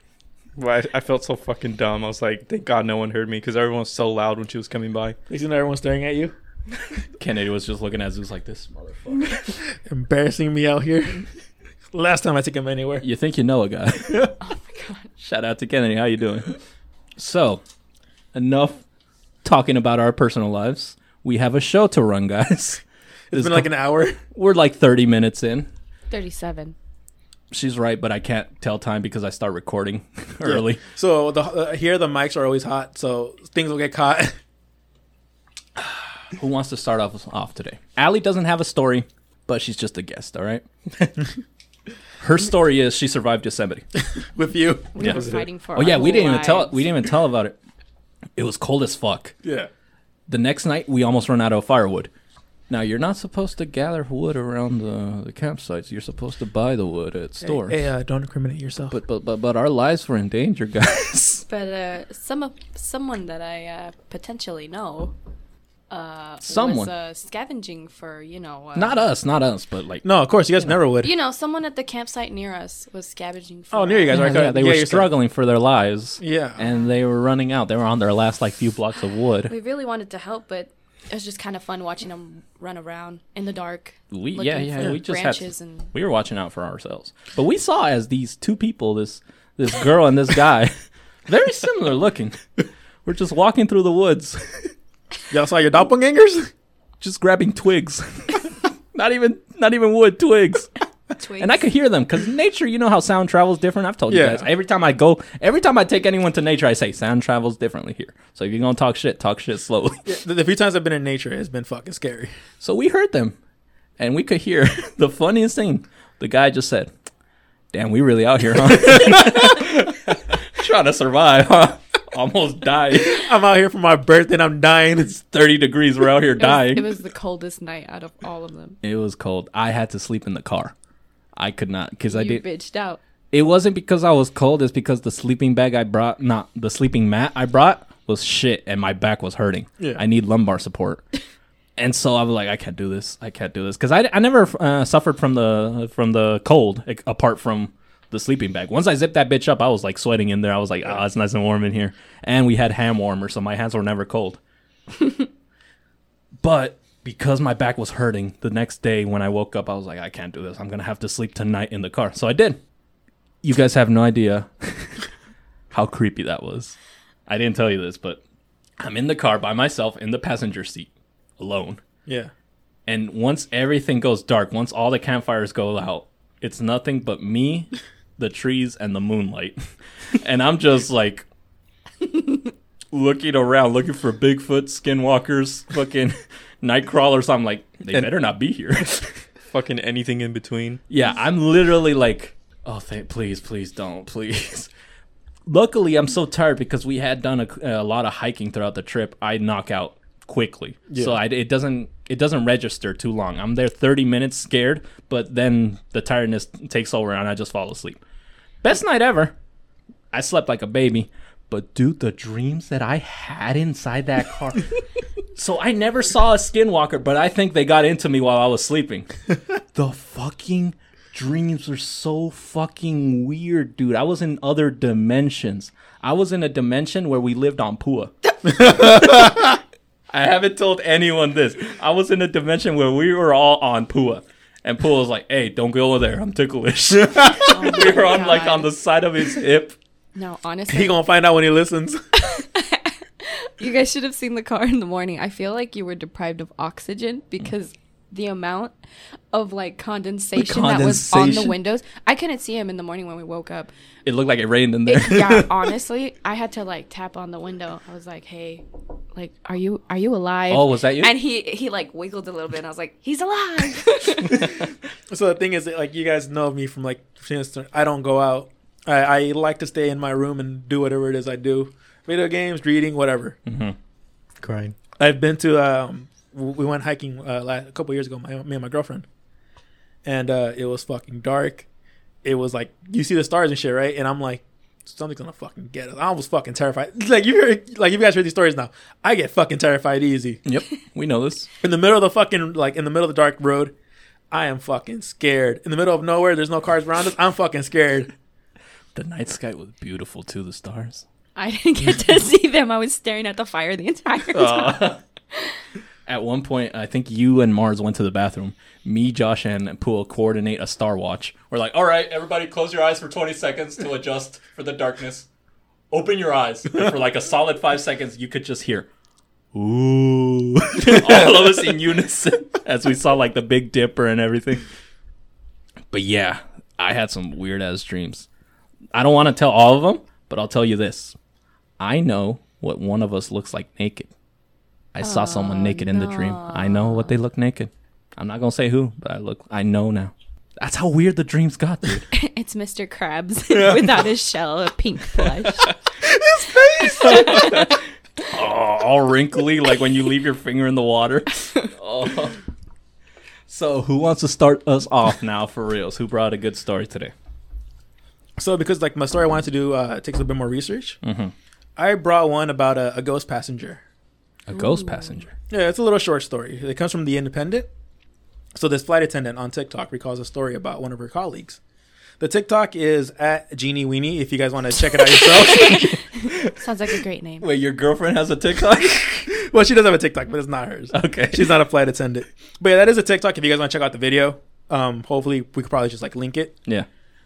Well, I, I felt so fucking dumb. I was like, thank God no one heard me because everyone was so loud when she was coming by. Isn't everyone staring at you, Kennedy was just looking at Zeus like this motherfucker. embarrassing me out here. Last time I took him anywhere. You think you know a guy? Oh my god. Shout out to Kennedy. How you doing? So, enough talking about our personal lives. We have a show to run, guys. It's been like an hour. We're like 30 minutes in. 37. She's right, but I can't tell time because I start recording early. So the uh, here the mics are always hot, so things will get caught. Who wants to start off off today? Allie doesn't have a story, but she's just a guest. All right. Her story is she survived Yosemite. with you. We Yeah. were fighting for Oh yeah, we didn't even tell. We didn't even tell about it. It was cold as fuck. Yeah. The next night, we almost run out of firewood. Now you're not supposed to gather wood around the, the campsites. You're supposed to buy the wood at stores. Hey, uh, don't incriminate yourself. But but but but our lives were in danger, guys. But uh, some of someone that I uh, potentially know uh, Someone. was uh, scavenging for you know uh, not us, not us, but like no, of course you guys never would. you know someone at the campsite near us was scavenging for Oh, near you guys, yeah, right? yeah, they were you're saying- struggling for their lives. Yeah. and they were running out. They were on their last like few blocks of wood. We really wanted to help, but it was just kind of fun watching them run around in the dark. We yeah yeah for we just had branches and we were watching out for ourselves. But we saw as these two people, this this girl and this guy, very similar looking. We're just walking through the woods, Y'all saw your doppelgangers? just grabbing twigs. not even not even wood twigs. Twigs. And I could hear them because nature, you know how sound travels different. I've told you guys. Every time I go, every time I take anyone to nature, I say sound travels differently here. So if you're gonna talk shit, talk shit slowly. the, the few times I've been in nature, it's been fucking scary. So we heard them, and we could hear the funniest thing. The guy just said, "Damn, we really out here, huh? Trying to survive, huh? Almost died. I'm out here for my birthday and I'm dying. It's 30 degrees. We're out here it was, dying. it was the coldest night out of all of them. It was cold. I had to sleep in the car. I could not because I did. bitched out. It wasn't because I was cold. It's because the sleeping bag I brought, not the sleeping mat I brought, was shit, and my back was hurting. Yeah. I need lumbar support. And so I was like, I can't do this. I can't do this because I, I never uh, suffered from the from the cold like, apart from the sleeping bag. Once I zipped that bitch up, I was like sweating in there. I was like, oh, it's nice and warm in here. And we had hand warmers, so my hands were never cold. but because my back was hurting, the next day when I woke up, I was like, I can't do this. I'm gonna have to sleep tonight in the car. So I did. You guys have no idea how creepy that was. I didn't tell you this, but I'm in the car by myself in the passenger seat, alone. Yeah. And once everything goes dark, once all the campfires go out, it's nothing but me, the trees, and the moonlight. and I'm just like looking around, looking for Bigfoot, skinwalkers, fucking night crawlers. I'm like, they And- better not be here. Fucking anything in between. yeah, I'm literally like, oh, th- please, please don't, please. Luckily, I'm so tired because we had done a, a lot of hiking throughout the trip. I knock out quickly, so I, it doesn't it doesn't register too long. I'm there 30 minutes scared, but then the tiredness takes over and I just fall asleep. Best night ever. I slept like a baby, but dude, the dreams that I had inside that car. so I never saw a skinwalker, but I think they got into me while I was sleeping. the fucking dreams are so fucking weird, dude. I was in other dimensions. I was in a dimension where we lived on Pua. I haven't told anyone this. I was in a dimension where we were all on Pua. And Pua was like, hey, don't go over there. I'm ticklish. Oh we Oh were on like on the side of his hip. No, honestly, He gonna find out when he listens. You guys should have seen the car in the morning. I feel like you were deprived of oxygen because the amount of like condensation, that was on the windows. I couldn't see him in the morning when we woke up. It looked like it rained in there. It, yeah, honestly, I had to like tap on the window. I was like, "Hey, like, are you are you alive?" Oh, was that you? And he he like wiggled a little bit, and I was like, "He's alive." so the thing is, that, like, you guys know me from like, since I don't go out. I, I like to stay in my room and do whatever it is I do. Video games, reading, whatever. Crying. I've been to um we went hiking uh, la a couple years ago my, me and my girlfriend and uh it was fucking dark it was like you see the stars and shit right and I'm like something's gonna fucking get us I was fucking terrified like you hear like you guys heard these stories now I get fucking terrified easy yep, we know this. in the middle of the fucking like in the middle of the dark road I am fucking scared in the middle of nowhere there's no cars around us I'm fucking scared The night sky was beautiful too. The stars. I didn't get to see them. I was staring at the fire the entire time. At one point, I think you and Mars went to the bathroom. Me, Josh, and Pool coordinate a star watch. We're like, all right, everybody, close your eyes for 20 seconds to adjust for the darkness. Open your eyes. And for like a solid five seconds, you could just hear. ooh, all of us in unison as we saw like the Big Dipper and everything. But yeah, I had some weird ass dreams. I don't want to tell all of them, but I'll tell you this: I know what one of us looks like naked. I saw someone naked in the dream. I know what they look naked. I'm not gonna say who, but I look. I know now. That's how weird the dreams got, dude. It's Mr. Krabs without his shell, a pink flesh. oh, all wrinkly, like when you leave your finger in the water. Oh. So, who wants to start us off now for reals? Who brought a good story today? So because like my story I wanted to do uh, takes a bit more research. Mhm. I brought one about a, a ghost passenger. A ghost passenger. Yeah, it's a little short story. It comes from the Independent. So this flight attendant on TikTok recalls a story about one of her colleagues. The TikTok is at Jeannie Weenie. If you guys want to check it out yourself. Sounds like a great name. Wait, your girlfriend has a TikTok? well, she does have a TikTok, but it's not hers. okay. She's not a flight attendant. But yeah, that is a TikTok. If you guys want to check out the video, um, hopefully we could probably just like link it. Yeah.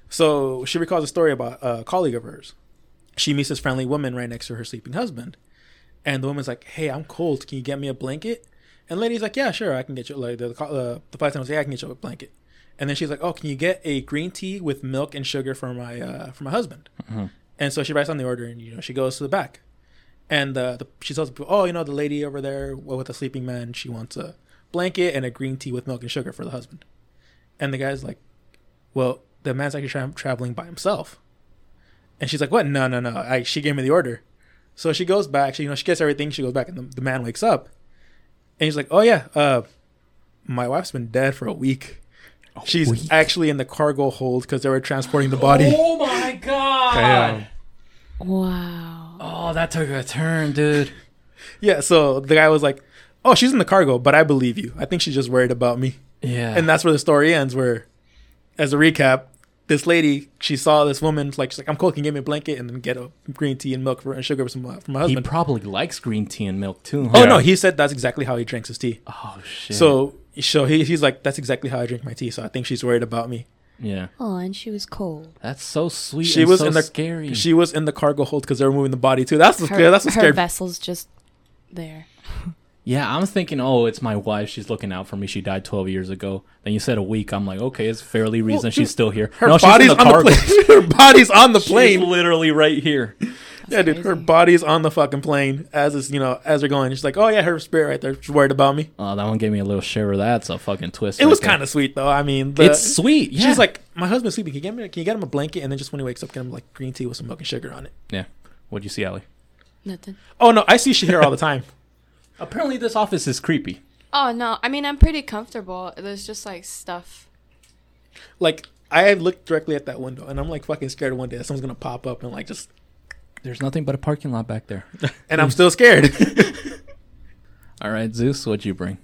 So she recalls a story about a colleague of hers. She meets this friendly woman right next to her sleeping husband, and the woman's like, "Hey, I'm cold. Can you get me a blanket?" And the lady's like, "Yeah, sure. I can get you." Like the the, uh, the flight attendant's like, "Yeah, I can get you a blanket." And then she's like, "Oh, can you get a green tea with milk and sugar for my uh, for my husband?" Mhm. And so she writes on the order, and you know she goes to the back, and uh, the, she tells people, "Oh, you know the lady over there with the sleeping man. She wants a blanket and a green tea with milk and sugar for the husband." And the guy's like, "Well, the man's actually tra- traveling by himself." And she's like, "What? No, no, no. I, she gave me the order." So she goes back. She, you know, she gets everything. She goes back, and the, the man wakes up, and he's like, "Oh yeah, uh, my wife's been dead for a week. She's week? actually in the cargo hold because they were transporting the body." Oh my god. Damn. Wow. Oh, that took a turn, dude. Yeah. So the guy was like, "Oh, she's in the cargo, but I believe you. I think she's just worried about me." Yeah. And that's where the story ends. Where, as a recap, this lady she saw this woman like she's like, "I'm cold. Can you give me a blanket and then get a green tea and milk for and sugar for, some, uh, for my husband? he probably likes green tea and milk too. Oh huh? no, he said that's exactly how he drinks his tea. Oh shit. So so he, he's like, that's exactly how I drink my tea. So I think she's worried about me. yeah, Oh, and she was cold. that's so sweet. She and was so in the scary. She was in the cargo hold because they were moving the body too. That's the Her, scare. That's the her scared. vessel's just there. Yeah, I'm thinking, oh, it's my wife. She's looking out for me. She died 12 years ago. Then you said a week. I'm like, okay, it's fairly reason Well, she's dude, still here. Her no, she's in body's the on the plane. her body's on the She's plane. literally right here. yeah, dude. Her body's on the fucking plane as is you know as they're going. She's like, oh yeah, her spirit right there. She's worried about me. Oh, that one gave me a little shiver. That's a fucking twist. It right was kind of sweet though. I mean, the, It's sweet. Yeah. She's like, my husband's sleeping. Can you get me? Can you get him a blanket? And then just when he wakes up, get him like green tea with some milk and sugar on it. yeah. What'd you see, Allie? Nothing. Oh no, I see shit here all the time. Apparently, this office is creepy. Oh no, I mean I'm pretty comfortable. There's just like stuff. like I looked directly at that window, and I'm like fucking scared one day that someone's gonna pop up and like just, There's nothing but a parking lot back there. and I'm still scared. All right, Zeus, what'd you bring?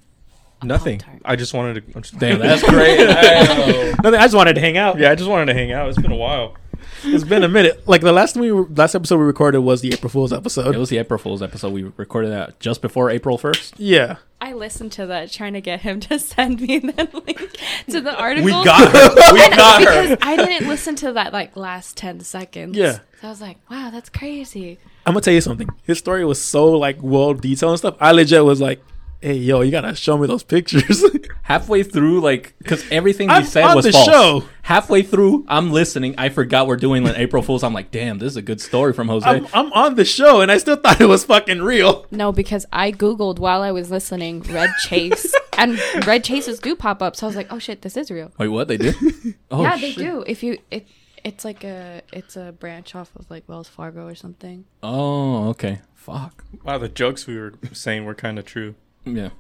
Nothing. Pop-Tart. I just wanted to. Damn, that's great. I know. Nothing. I just wanted to hang out. yeah, I just wanted to hang out. It's been a while. It's been a minute. Like the last time we last episode we recorded was the April Fool's episode. It was the April Fool's episode. We recorded that just before April 1st. yeah. I listened to that trying to get him to send me the link to the article. We got her. We And got because her. I didn't listen to that like last ten seconds. Yeah. So I was like, wow, that's crazy. I'm gonna tell you something. His story was so like well detailed and stuff. I legit was like, "Hey, yo, you gotta show me those pictures." Halfway through, like, because everything I'm we said on was the false. show. Halfway through, I'm listening. I forgot we're doing an April Fool's. I'm like, damn, this is a good story from Jose. I'm, I'm on the show, and I still thought it was fucking real. No, because I googled while I was listening Red Chase, and Red Chases do pop up. So I was like, oh shit, this is real. Wait, what they do Oh, yeah, they shit. do. If you it, it's like a it's a branch off of like Wells Fargo or something. Oh, okay. Fuck. Wow, the jokes we were saying were kind of true. Yeah.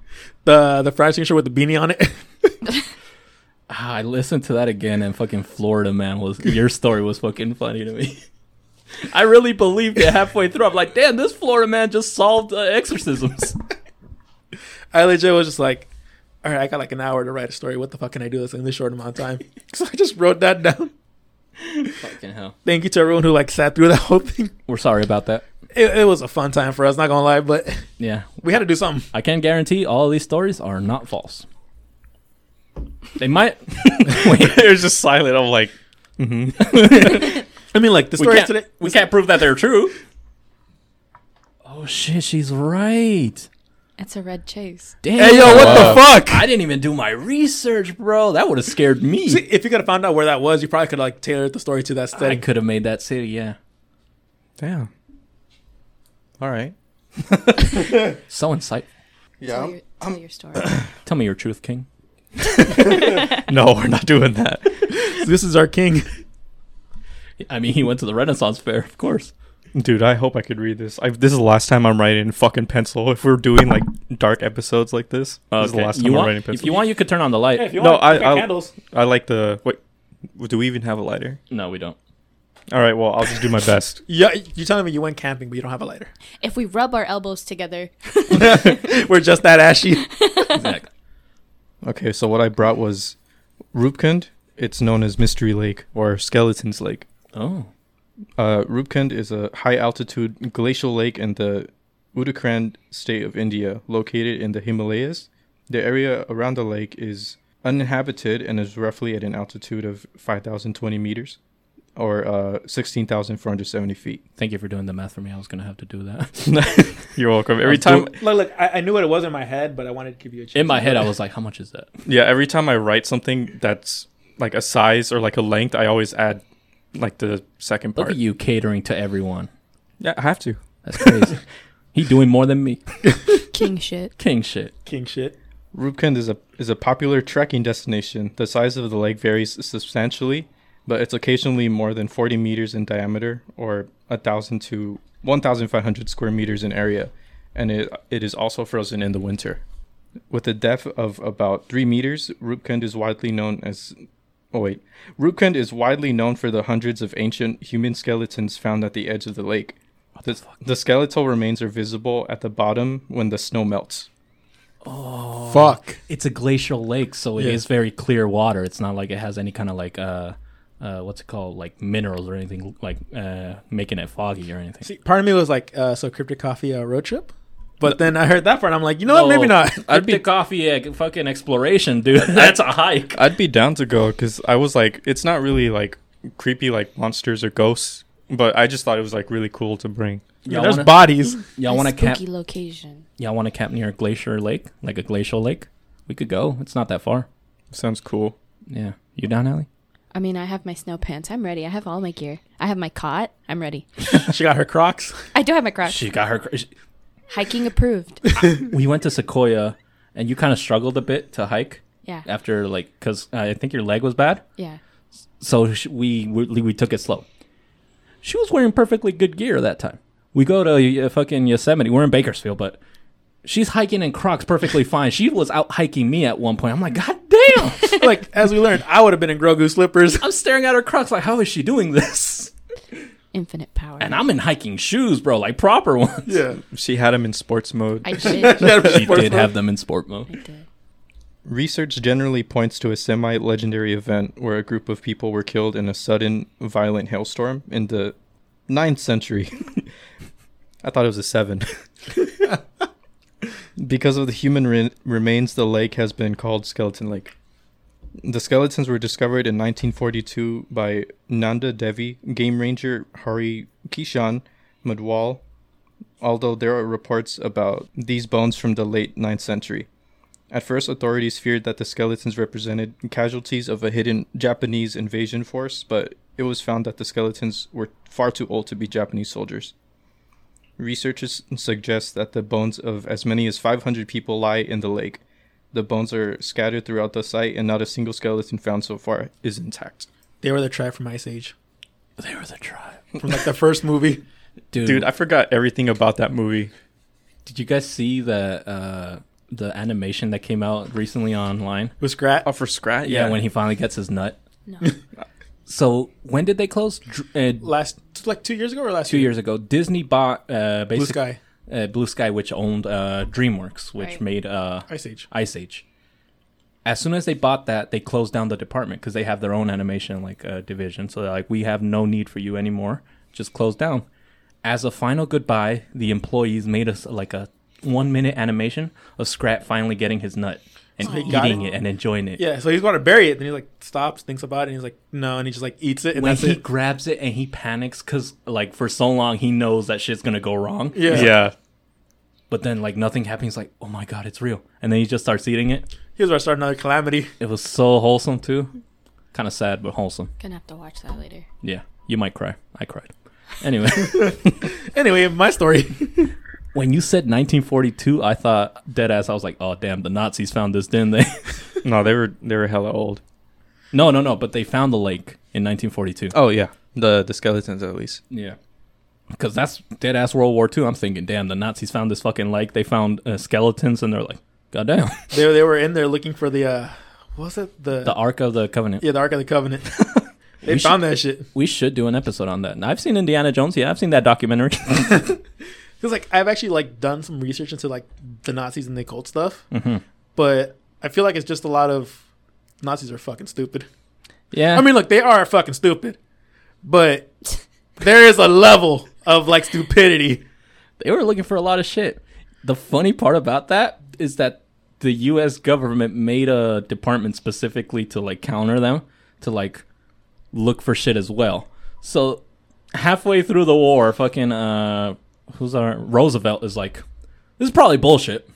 The the fried chicken shirt with the beanie on it. Ah, I listened to that again, and fucking Florida man was your story was fucking funny to me. I really believed it halfway through. I'm like, damn, this Florida man just solved uh, exorcisms. I legit was just like, all right, I got like an hour to write a story. What the fuck can I do this in this short amount of time? So I just wrote that down. fucking hell. Thank you to everyone who like sat through that whole thing. We're sorry about that. It, it was a fun time for us, not gonna lie, but Yeah. we had to do something. I can guarantee all these stories are not false. They might. it was just silent. I'm like, mm-hmm. I mean, like the story can't, today. we can't prove that they're true. Oh shit, she's right. It's a red chase. Damn. Hey, yo, what Wow. the fuck? I didn't even do my research, bro. That would have scared me. See, if you could have found out where that was, you probably could have like tailored the story to that I could have made that city, yeah. Damn. All right. So insightful. Yeah. Tell, your, tell your story. Tell me your truth, King. No, we're not doing that. this is our king. I mean, he went to the Renaissance Fair, of course. Dude, I hope I could read this. I, this is the last time I'm writing in fucking pencil. If we're doing like dark episodes like this, this is the last time you I'm want, writing pencil. if you want, you could turn on the light. Hey, if you No, want, I- I, candles. I like the wait. Do we even have a lighter? no, we don't. All right. Well, I'll just do my best. Yeah, you're telling me you went camping, but you don't have a lighter. if we rub our elbows together, We're just that ashy. Exactly. Okay, so what I brought was Rupkund. It's known as Mystery Lake or Skeleton's Lake. Oh. Uh, Rupkund is a high altitude glacial lake in the Uttarakhand state of India, located in the Himalayas. The area around the lake is uninhabited and is roughly at an altitude of 5,020 meters or uh, 16,470 feet. Thank you for doing the math for me. I was going to have to do that. You're welcome. Every time, do- look, look, I, I knew what it was in my head, but I wanted to give you a chance. In my head, I was like, how much is that? yeah, every time I write something that's like a size or like a length, I always add like the second part. Look part. at you catering to everyone. Yeah, I have to. That's crazy. he doing more than me. king shit. King shit. king shit. Rupkund is a is a popular trekking destination. The size of the lake varies substantially, but it's occasionally more than 40 meters in diameter or thousand to 1,500 square meters in area, and it it is also frozen in the winter. With a depth of about three meters, Rupkund is widely known as. Oh wait, Rupkund is widely known for the hundreds of ancient human skeletons found at the edge of the lake. The, the skeletal remains are visible at the bottom when the snow melts. Oh, fuck. It's a glacial lake, so it is Yeah. very clear water. It's not like it has any kind of like uh uh what's it called like minerals or anything like uh making it foggy or anything. See, part of me was like, uh, so cryptic coffee uh, road trip, but then I heard that part. I'm like, you know what? Maybe not. I'd be coffee uh, fucking exploration, dude. That's a hike. I'd be down to go because I was like, it's not really like creepy like monsters or ghosts, but I just thought it was like really cool to bring. Yeah, Y'all there's wanna, bodies. y'all want to camp? spooky location. Y'all want to camp near a glacier lake, like a glacial lake? We could go. It's not that far. Sounds cool. Yeah. You down, Allie? I mean, I have my snow pants. I'm ready. I have all my gear. I have my cot. I'm ready. she got her Crocs. I do have my Crocs. She got her. she- Hiking approved. we went to Sequoia, and you kind of struggled a bit to hike Yeah. after like because I think your leg was bad. Yeah. so sh- we, we we took it slow. She was wearing perfectly good gear that time. We go to uh, fucking Yosemite. We're in Bakersfield, but she's hiking in Crocs perfectly fine. She was out hiking me at one point. I'm like, God damn! like as we learned, I would have been in Grogu slippers. I'm staring at her Crocs like, how is she doing this? Infinite power. And I'm in hiking shoes, bro, like proper ones. Yeah. She had them in sports mode. I did. She did have them in sport mode. I did. Research generally points to a semi legendary event where a group of people were killed in a sudden, violent hailstorm in the 9th century. I thought it was a 7. Because of the human re- remains, the lake has been called Skeleton Lake. The skeletons were discovered in 1942 by Nanda Devi, game ranger Hari Kishan Madhwal, although there are reports about these bones from the late 9th century. At first, authorities feared that the skeletons represented casualties of a hidden Japanese invasion force, but it was found that the skeletons were far too old to be Japanese soldiers. Researchers suggest that the bones of as many as 500 people lie in the lake. The bones are scattered throughout the site, and not a single skeleton found so far is intact. They were the tribe from Ice Age, They were the tribe. from like the first movie. Dude, Dude, I forgot everything about that movie. did you guys see the uh, the animation that came out recently online? With Scrat. Oh, for Scrat? Yeah, when he finally gets his nut. No. So when did they close? Uh, Last like two years ago or last two year? years ago, Disney bought uh, Blue Sky. Uh, Blue Sky, which owned uh, DreamWorks, which Right. made uh, Ice Age. Ice Age. As soon as they bought that, they closed down the department because they have their own animation like uh, division. So they're like, we have no need for you anymore. Just close down. As a final goodbye, the employees made us like a one minute animation of Scrat finally getting his nut and So eating it? it? and enjoying it. Yeah, so he's going to bury it. Then he like stops, thinks about it, and he's like, no, and he just like eats it, and when that's he it. grabs it and he panics because like for so long he knows that shit's gonna go wrong. Yeah. Yeah. but then like nothing happens. Like, oh my god, it's real, and then he just starts eating it. Here's where I start another calamity. It was so wholesome too, kind of sad but wholesome. Gonna have to watch that later. Yeah, you might cry. I cried. Anyway, Anyway, my story. when you said 1942, I thought dead ass. I was like, oh damn, the Nazis found this, didn't they? No, they were they were hella old. no, no, no. But they found the lake in 1942. Oh yeah, the the skeletons at least. Yeah. Because that's dead ass World War II. I'm thinking, damn, the Nazis found this fucking lake. They found uh, skeletons, and they're like, goddamn, they they were in there looking for the uh, was it the, the Ark of the Covenant. yeah the Ark of the Covenant. they We found that shit. We should do an episode on that. And I've seen Indiana Jones. Yeah, I've seen that documentary. Because like I've actually like done some research into like the Nazis and the occult stuff, hmm but I feel like it's just a lot of Nazis are fucking stupid. Yeah. I mean, look, they are fucking stupid, but there is a level of like stupidity. they were looking for a lot of shit. The funny part about that is that the U.S. government made a department specifically to like counter them, to like look for shit as well. So halfway through the war, fucking uh, who's our Roosevelt is like, this is probably bullshit.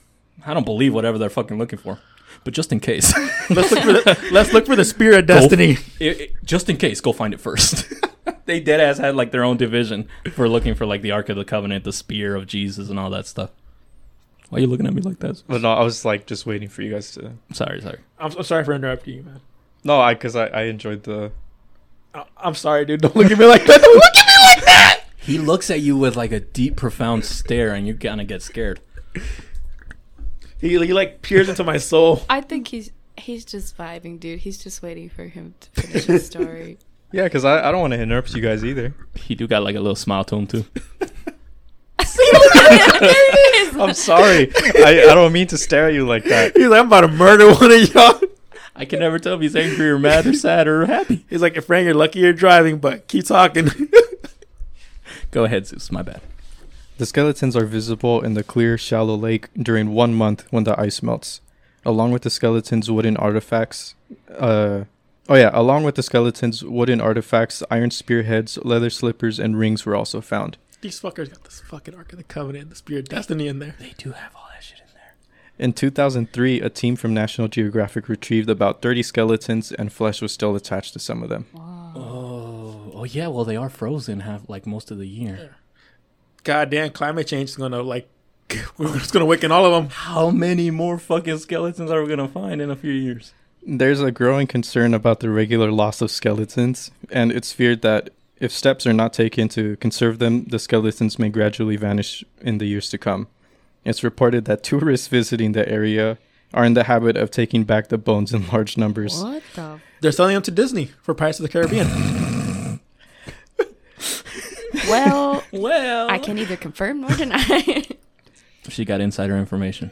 I don't believe whatever they're fucking looking for, but just in case, Let's look for the, let's look for the spear of destiny. It- it- just in case, go find it first. they dead ass had like their own division for looking for like the Ark of the Covenant, the spear of Jesus, and all that stuff. Why are you looking at me like that? But no, I was like just waiting for you guys to. Sorry, sorry. I'm, I'm sorry for interrupting you, man. No, I because I, I enjoyed the. I- I'm sorry, dude. Don't look at me like that. Don't look at me like that. He looks at you with like a deep, profound stare, and you kind of get scared. He, he like peers into my soul. I think he's he's just vibing, dude. He's just waiting for him to finish his story. Yeah, because I, I don't want to interrupt you guys either. He do got like a little smile to him too. I'm sorry. I, I don't mean to stare at you like that. He's like, I'm about to murder one of y'all. I can never tell if he's angry or mad or sad or happy. He's like, if Frank, you're lucky you're driving, but keep talking. Go ahead, Zeus. My bad. The skeletons are visible in the clear, shallow lake during one month when the ice melts. Along with the skeletons, wooden artifacts. Uh, oh yeah, along with the skeletons, wooden artifacts, iron spearheads, leather slippers, and rings were also found. These fuckers got this fucking Ark of the Covenant and the Spear of Destiny in there. They do have all that shit in there. In 2003, a team from National Geographic retrieved about 30 skeletons, and flesh was still attached to some of them. Oh, oh yeah. Well, they are frozen half like most of the year. Goddamn, climate change is gonna like, we're just gonna awaken all of them. How many more fucking skeletons are we gonna find in a few years? There's a growing concern about the regular loss of skeletons, and it's feared that if steps are not taken to conserve them, the skeletons may gradually vanish in the years to come. It's reported that tourists visiting the area are in the habit of taking back the bones in large numbers. What the? They're selling them to Disney for Pirates of the Caribbean. Well, Well, I can neither confirm nor deny. She got insider information.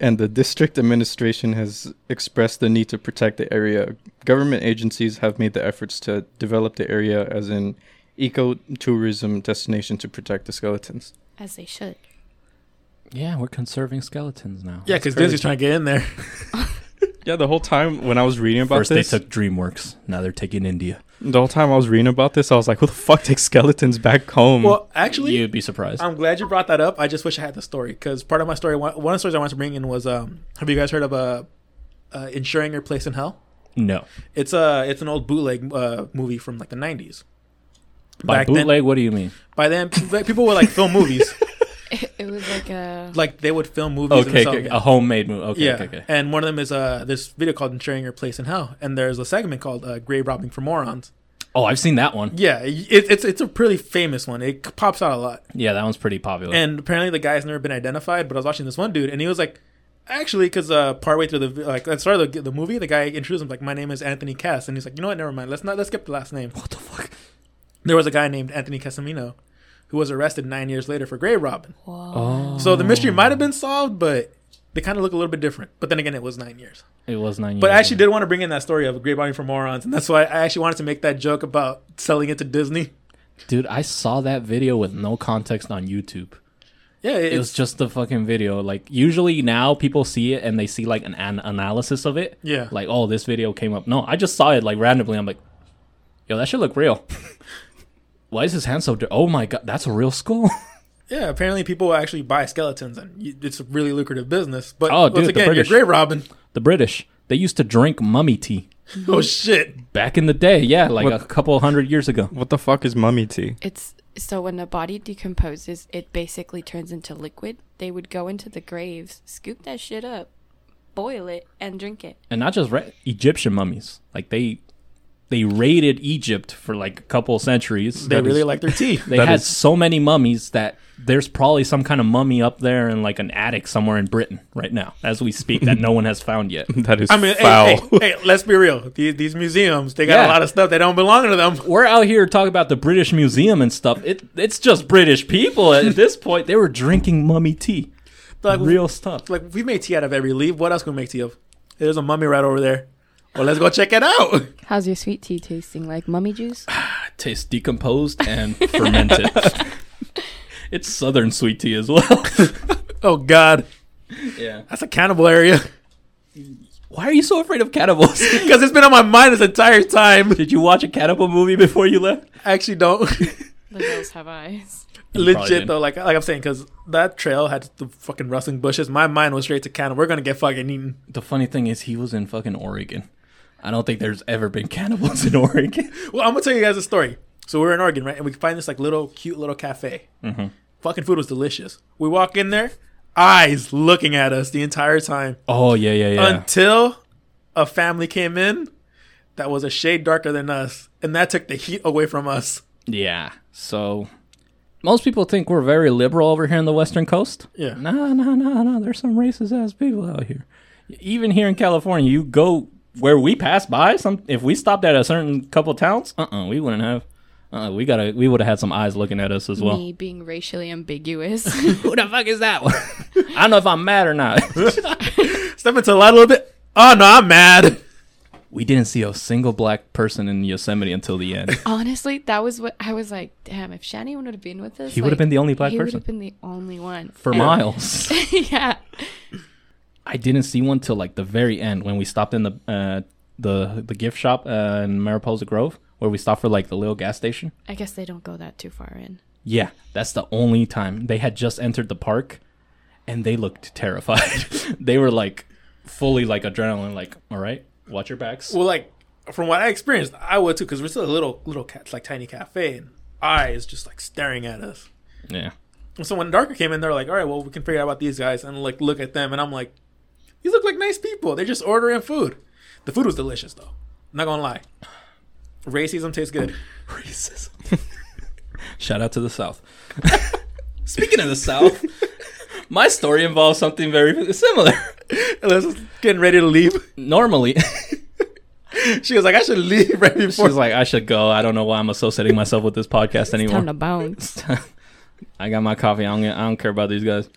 And the district administration has expressed the need to protect the area. Government agencies have made the efforts to develop the area as an ecotourism destination to protect the skeletons. As they should. Yeah, we're conserving skeletons now. yeah, because Disney's trying to get in there. Yeah, the whole time when I was reading about First this, they took DreamWorks. Now they're taking India. The whole time I was reading about this, I was like, "Who the fuck takes skeletons back home?" Well, actually, You'd be surprised. I'm glad you brought that up. I just wish I had the story because part of my story, one one of the stories I wanted to bring in was, um, have you guys heard of uh, uh, insuring your place in hell? no. It's a it's an old bootleg uh, movie from like the 90s. By Back then- bootleg, what do you mean? By then, people would like film movies. It, it was like a. like they would film movies. Okay, and okay, a homemade movie. Okay, yeah, okay, okay. and one of them is uh this video called "Ensuring Your Place in Hell," and there's a segment called uh, "Grave Robbing for Morons." Oh, I've seen that one. Yeah, it, it's it's a pretty famous one. It pops out a lot, Yeah, that one's pretty popular. and apparently the guy's never been identified. But I was watching this one dude, and he was like, actually, because uh, partway through the like at the start of the, the movie, the guy introduced him like, "My name is Anthony Cass," and he's like, "You know what? Never mind. Let's not let's skip the last name." what the fuck? There was a guy named Anthony Casamino who was arrested nine years later for grave robbing. Oh, So the mystery might have been solved, but they kind of look a little bit different. But then again, it was nine years. it was nine. years. But I actually did want to bring in that story of grave Body for Morons, and that's why I actually wanted to make that joke about selling it to Disney. dude. I saw that video with no context on YouTube. Yeah, It was just the fucking video. Like usually now people see it and they see like an, an analysis of it. Yeah. Like oh this video came up. No, I just saw it like randomly. I'm like, yo, that should look real. Why is his hand so? Di- oh my god, that's a real skull. Yeah, apparently people actually buy skeletons, and it's a really lucrative business. But Oh, once dude, the again, you're British. great, Robin. The British, they used to drink mummy tea Oh shit! back in the day. Yeah, like What- a couple hundred years ago. What the fuck is mummy tea? It's so when a body decomposes, it basically turns into liquid. They would go into the graves, scoop that shit up, boil it, and drink it. and not just re- Egyptian mummies. Like they they raided Egypt for like a couple centuries. They That really is- like their tea. They That had is- so many mummies that there's probably some kind of mummy up there in like an attic somewhere in Britain right now, as we speak, that no one has found yet. That is I mean, hey, hey, hey, let's be real. These, these museums, they got Yeah. a lot of stuff that don't belong to them. We're out here talking about the British Museum and stuff. It it's just British people at this point. They were drinking mummy tea, Like, real stuff. like we made tea out of every leaf. What else can we make tea of? There's a mummy right over there. Well, let's go check it out. How's your sweet tea tasting? Like mummy juice? Tastes decomposed and fermented. it's southern sweet tea as well. Oh God, yeah. that's a cannibal area. Why are you so afraid of cannibals? Because it's been on my mind this entire time. Did you watch a cannibal movie before you left? I actually don't. The girls have eyes. You Legit though, like like I'm saying, because that trail had the fucking rustling bushes. My mind was straight to cannibal. We're gonna get fucking eaten. The funny thing is, he was in fucking Oregon. I don't think there's ever been cannibals in Oregon. Well, I'm gonna tell you guys a story. So we're in Oregon, right? And we find this like little cute little cafe. Mm-hmm. Fucking food was delicious. We walk in there, eyes looking at us the entire time Oh yeah, yeah, yeah. until a family came in that was a shade darker than us, and that took the heat away from us. yeah. So most people think we're very liberal over here on the Western Coast. Yeah. No, no, no, no. There's some racist ass people out here. Even here in California, you go where we passed by. Some if we stopped at a certain couple towns, uh, uh we wouldn't have. Uh, we gotta. We would have had some eyes looking at us as well. Me being racially ambiguous. Who the fuck is that one? I don't know if I'm mad or not. Step into the light a little bit. Oh no, I'm mad. we didn't see a single black person in Yosemite until the end. Honestly, that was what I was like. Damn, if Shani would have been with us, He would have been the only black person. he would have been the only one for And- miles. yeah, I didn't see one till like the very end when we stopped in the uh, the the gift shop uh, in Mariposa Grove, where we stopped for like the little gas station. I guess they don't go that too far in. Yeah, that's the only time they had just entered the park, and they looked terrified. they were like fully like adrenaline, like all right, watch your backs. Well, like from what I experienced, I would too, because we're still a little little cat, like tiny cafe, and eyes just like staring at us. Yeah, so when Darker came in, they're like, "All right, well, we can figure out about these guys," and like look at them, and I'm like, "These look like nice people. They're just ordering food. The food was delicious, though. not gonna lie. Racism tastes good. racism. Shout out to the South. Speaking of the South, my story involves something very similar. Let's getting ready to leave. Normally, She was like, "I should leave right before." she's like, I should go. I don't know why I'm associating myself with this podcast Time to anymore. bounce. I got my coffee. I don't, I don't care about these guys.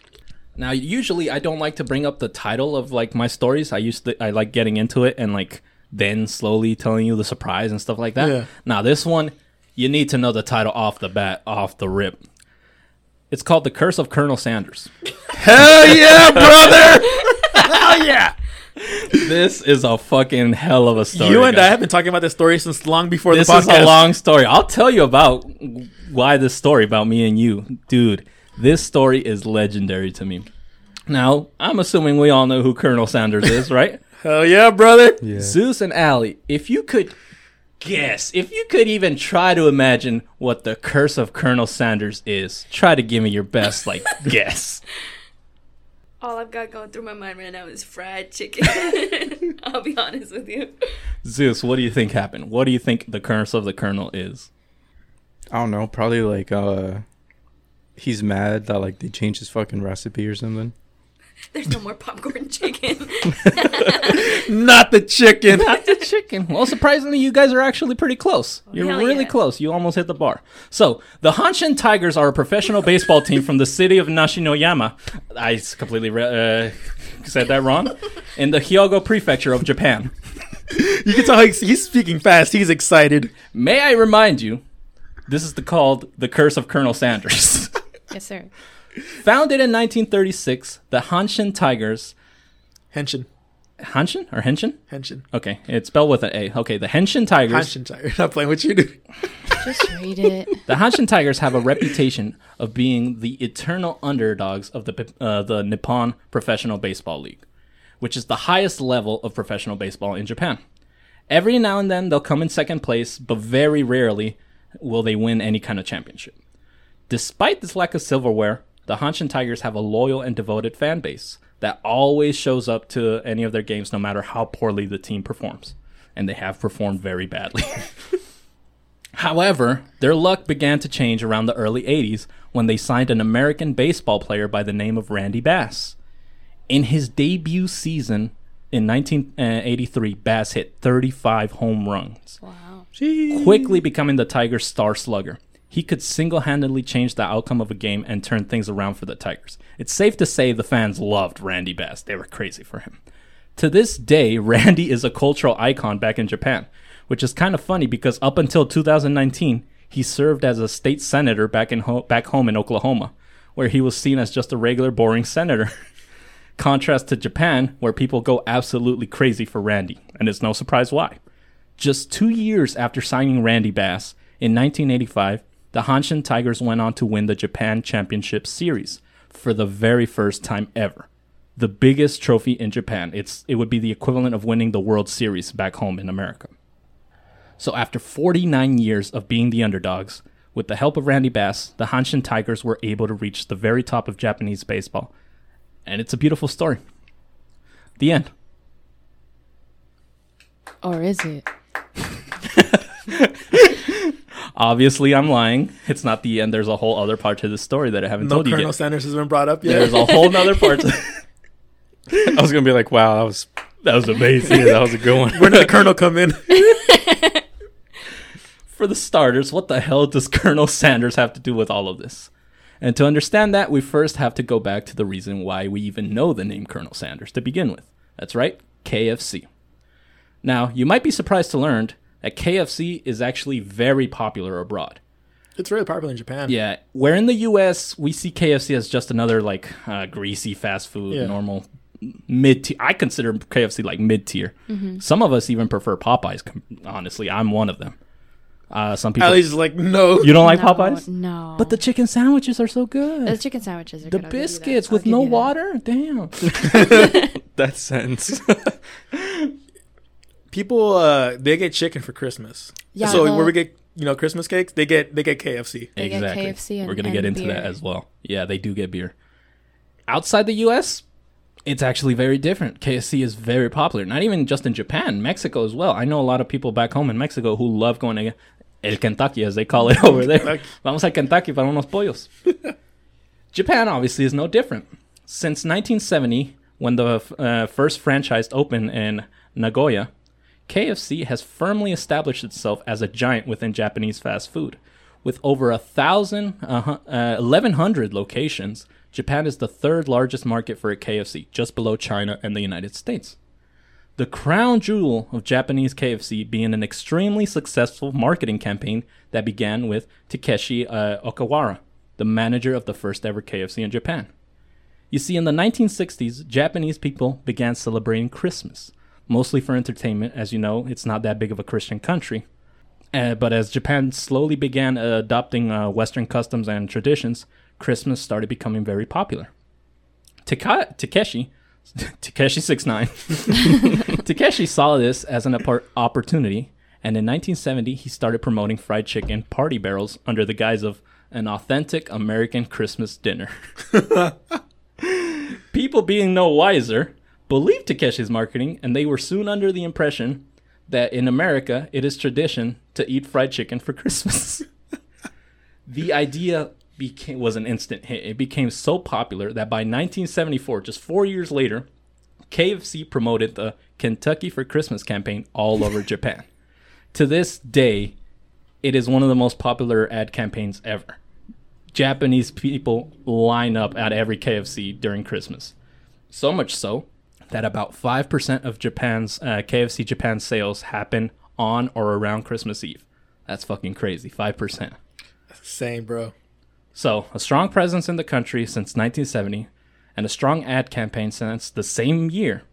Now, usually, I don't like to bring up the title of like my stories. I used to, I like getting into it and like then slowly telling you the surprise and stuff like that. Yeah. Now, this one, you need to know the title off the bat, off the rip. It's called The Curse of Colonel Sanders. Hell yeah, brother! Hell yeah! this is a fucking hell of a story. you and I have been talking about this story since long before This the is a long story. I'll tell you about why this story about me and you, dude. This story is legendary to me. Now, I'm assuming we all know who Colonel Sanders is, right? Hell yeah, brother! Yeah. Zeus and Allie, if you could guess, if you could even try to imagine what the curse of Colonel Sanders is, try to give me your best, like, guess. All I've got going through my mind right now is fried chicken. I'll be honest with you. Zeus, what do you think happened? What do you think the curse of the Colonel is? I don't know. Probably like uh, he's mad that like they changed his fucking recipe or something. There's no more popcorn chicken. Not the chicken. Not the chicken. Well, surprisingly, you guys are actually pretty close. You're Hell really yeah. close. You almost hit the bar. So, the Hanshin Tigers are a professional baseball team from the city of Nashinoyama. I s- completely re- uh, said that wrong. In the Hyogo Prefecture of Japan. You can tell he's, he's speaking fast. He's excited. May I remind you, this is the, called the Curse of Colonel Sanders. yes, sir. Founded in 1936, the Hanshin Tigers Henshin. Hanshin or Henshin? Henshin. Okay, it's spelled with an A. Okay, the Henshin Tigers. Henshin Tiger. Not playing with you, dude. Just read it. The Hanshin Tigers have a reputation of being the eternal underdogs of the uh, the Nippon Professional Baseball League, which is the highest level of professional baseball in Japan. Every now and then they'll come in second place, but very rarely will they win any kind of championship. Despite this lack of silverware, the Hanshin Tigers have a loyal and devoted fan base that always shows up to any of their games no matter how poorly the team performs. And they have performed very badly. However, their luck began to change around the early 80s when they signed an American baseball player by the name of Randy Bass. In his debut season in 1983, Bass hit 35 home runs, Wow. quickly becoming the Tigers' star slugger. He could single handedly change the outcome of a game and turn things around for the Tigers. It's safe to say the fans loved Randy Bass. They were crazy for him. To this day, Randy is a cultural icon back in Japan, which is kind of funny because up until 2019, he served as a state senator back in ho- back home in Oklahoma, where he was seen as just a regular boring senator. Contrast to Japan, where people go absolutely crazy for Randy, and it's no surprise why. Just two years after signing Randy Bass, in 1985, the Hanshin Tigers went on to win the Japan Championship Series for the very first time ever. The biggest trophy in Japan. It's it would be the equivalent of winning the World Series back home in America. So after 49 years of being the underdogs, with the help of Randy Bass, the Hanshin Tigers were able to reach the very top of Japanese baseball. And it's a beautiful story. The end. Or is it? Obviously, I'm lying. It's not the end. There's a whole other part to the story that I haven't No told you Colonel yet. Sanders has been brought up yet. There's a whole other part. To- I was gonna be like, wow, that was that was amazing. yeah, that was a good one. Where did the Colonel come in? For the starters, what the hell does Colonel Sanders have to do with all of this? And to understand that, we first have to go back to the reason why we even know the name Colonel Sanders to begin with. That's right, KFC. Now, you might be surprised to learn that KFC is actually very popular abroad. It's really popular in Japan. Yeah, where in the U.S. we see KFC as just another like uh, greasy fast food, Yeah. normal mid tier. I consider KFC like mid tier. Some of us even prefer Popeyes. com- Honestly, I'm one of them. Uh, some people At least like no. you don't like no, Popeyes, No. but the chicken sandwiches are so good. the chicken sandwiches are the good. I'll give you that. biscuits I'll with give no you that. water. Damn. that sense. People uh they get chicken for Christmas. Yeah, so the- where we get you know Christmas cakes, they get they get KFC. They get KFC and- We're gonna and get into that as well. Yeah, they do get beer. Outside the U.S., it's actually very different. KFC is very popular. Not even just in Japan, Mexico as well. I know a lot of people back home in Mexico who love going to El Kentucky, as they call it over there. Kentucky. Vamos a Kentucky para unos pollos. Japan obviously is no different. Since 1970, when the uh, first franchise opened in Nagoya, KFC has firmly established itself as a giant within Japanese fast food. With over a thousand, uh, uh, 1,100 locations, Japan is the third largest market for a KFC, just below China and the United States. The crown jewel of Japanese KFC being an extremely successful marketing campaign that began with Takeshi uh, Okawara, the manager of the first ever KFC in Japan. You see, in the 1960s, Japanese people began celebrating Christmas, mostly for entertainment. As you know, it's not that big of a Christian country. Uh, but as Japan slowly began adopting uh, Western customs and traditions, Christmas started becoming very popular. Taka- Takeshi, Takeshi six nine, Takeshi saw this as an oppor- opportunity, and in 1970 he started promoting fried chicken party barrels under the guise of an authentic American Christmas dinner. People being no wiser believed Takeshi's marketing, and they were soon under the impression that in America it is tradition to eat fried chicken for Christmas. the idea became was an instant hit. It became so popular that by 1974, just four years later, KFC promoted the Kentucky for Christmas campaign all over Japan. To this day, it is one of the most popular ad campaigns ever. Japanese people line up at every KFC during Christmas. So much so that about 5% of Japan's uh, KFC Japan sales happen on or around Christmas Eve. That's fucking crazy. 5%. Same, bro. So, a strong presence in the country since 1970 and a strong ad campaign since the same year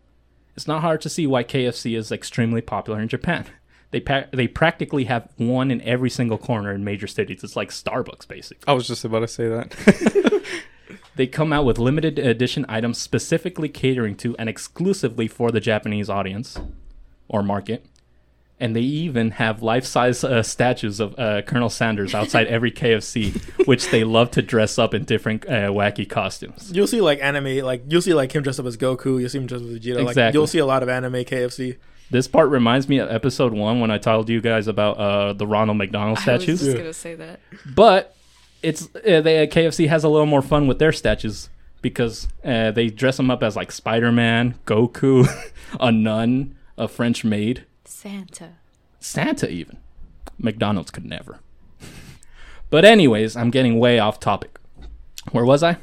It's not hard to see why KFC is extremely popular in Japan. They pa- they practically have one in every single corner in major cities. It's like Starbucks, basically. I was just about to say that. They come out with limited edition items specifically catering to and exclusively for the Japanese audience or market. And they even have life size uh, statues of uh, Colonel Sanders outside every KFC, which they love to dress up in different uh, wacky costumes. You'll see like anime, like you'll see like him dressed up as Goku. You'll see him dressed up as Vegeta. Like Exactly. you'll see a lot of anime KFC. This part reminds me of episode one when I told you guys about uh, the Ronald McDonald I was statues. just Yeah. gonna say that. But it's uh, they, KFC has a little more fun with their statues because uh, they dress them up as like Spider Man, Goku, a nun, a French maid, Santa. Santa even. McDonald's could never. but anyways, I'm getting way off topic. Where was I?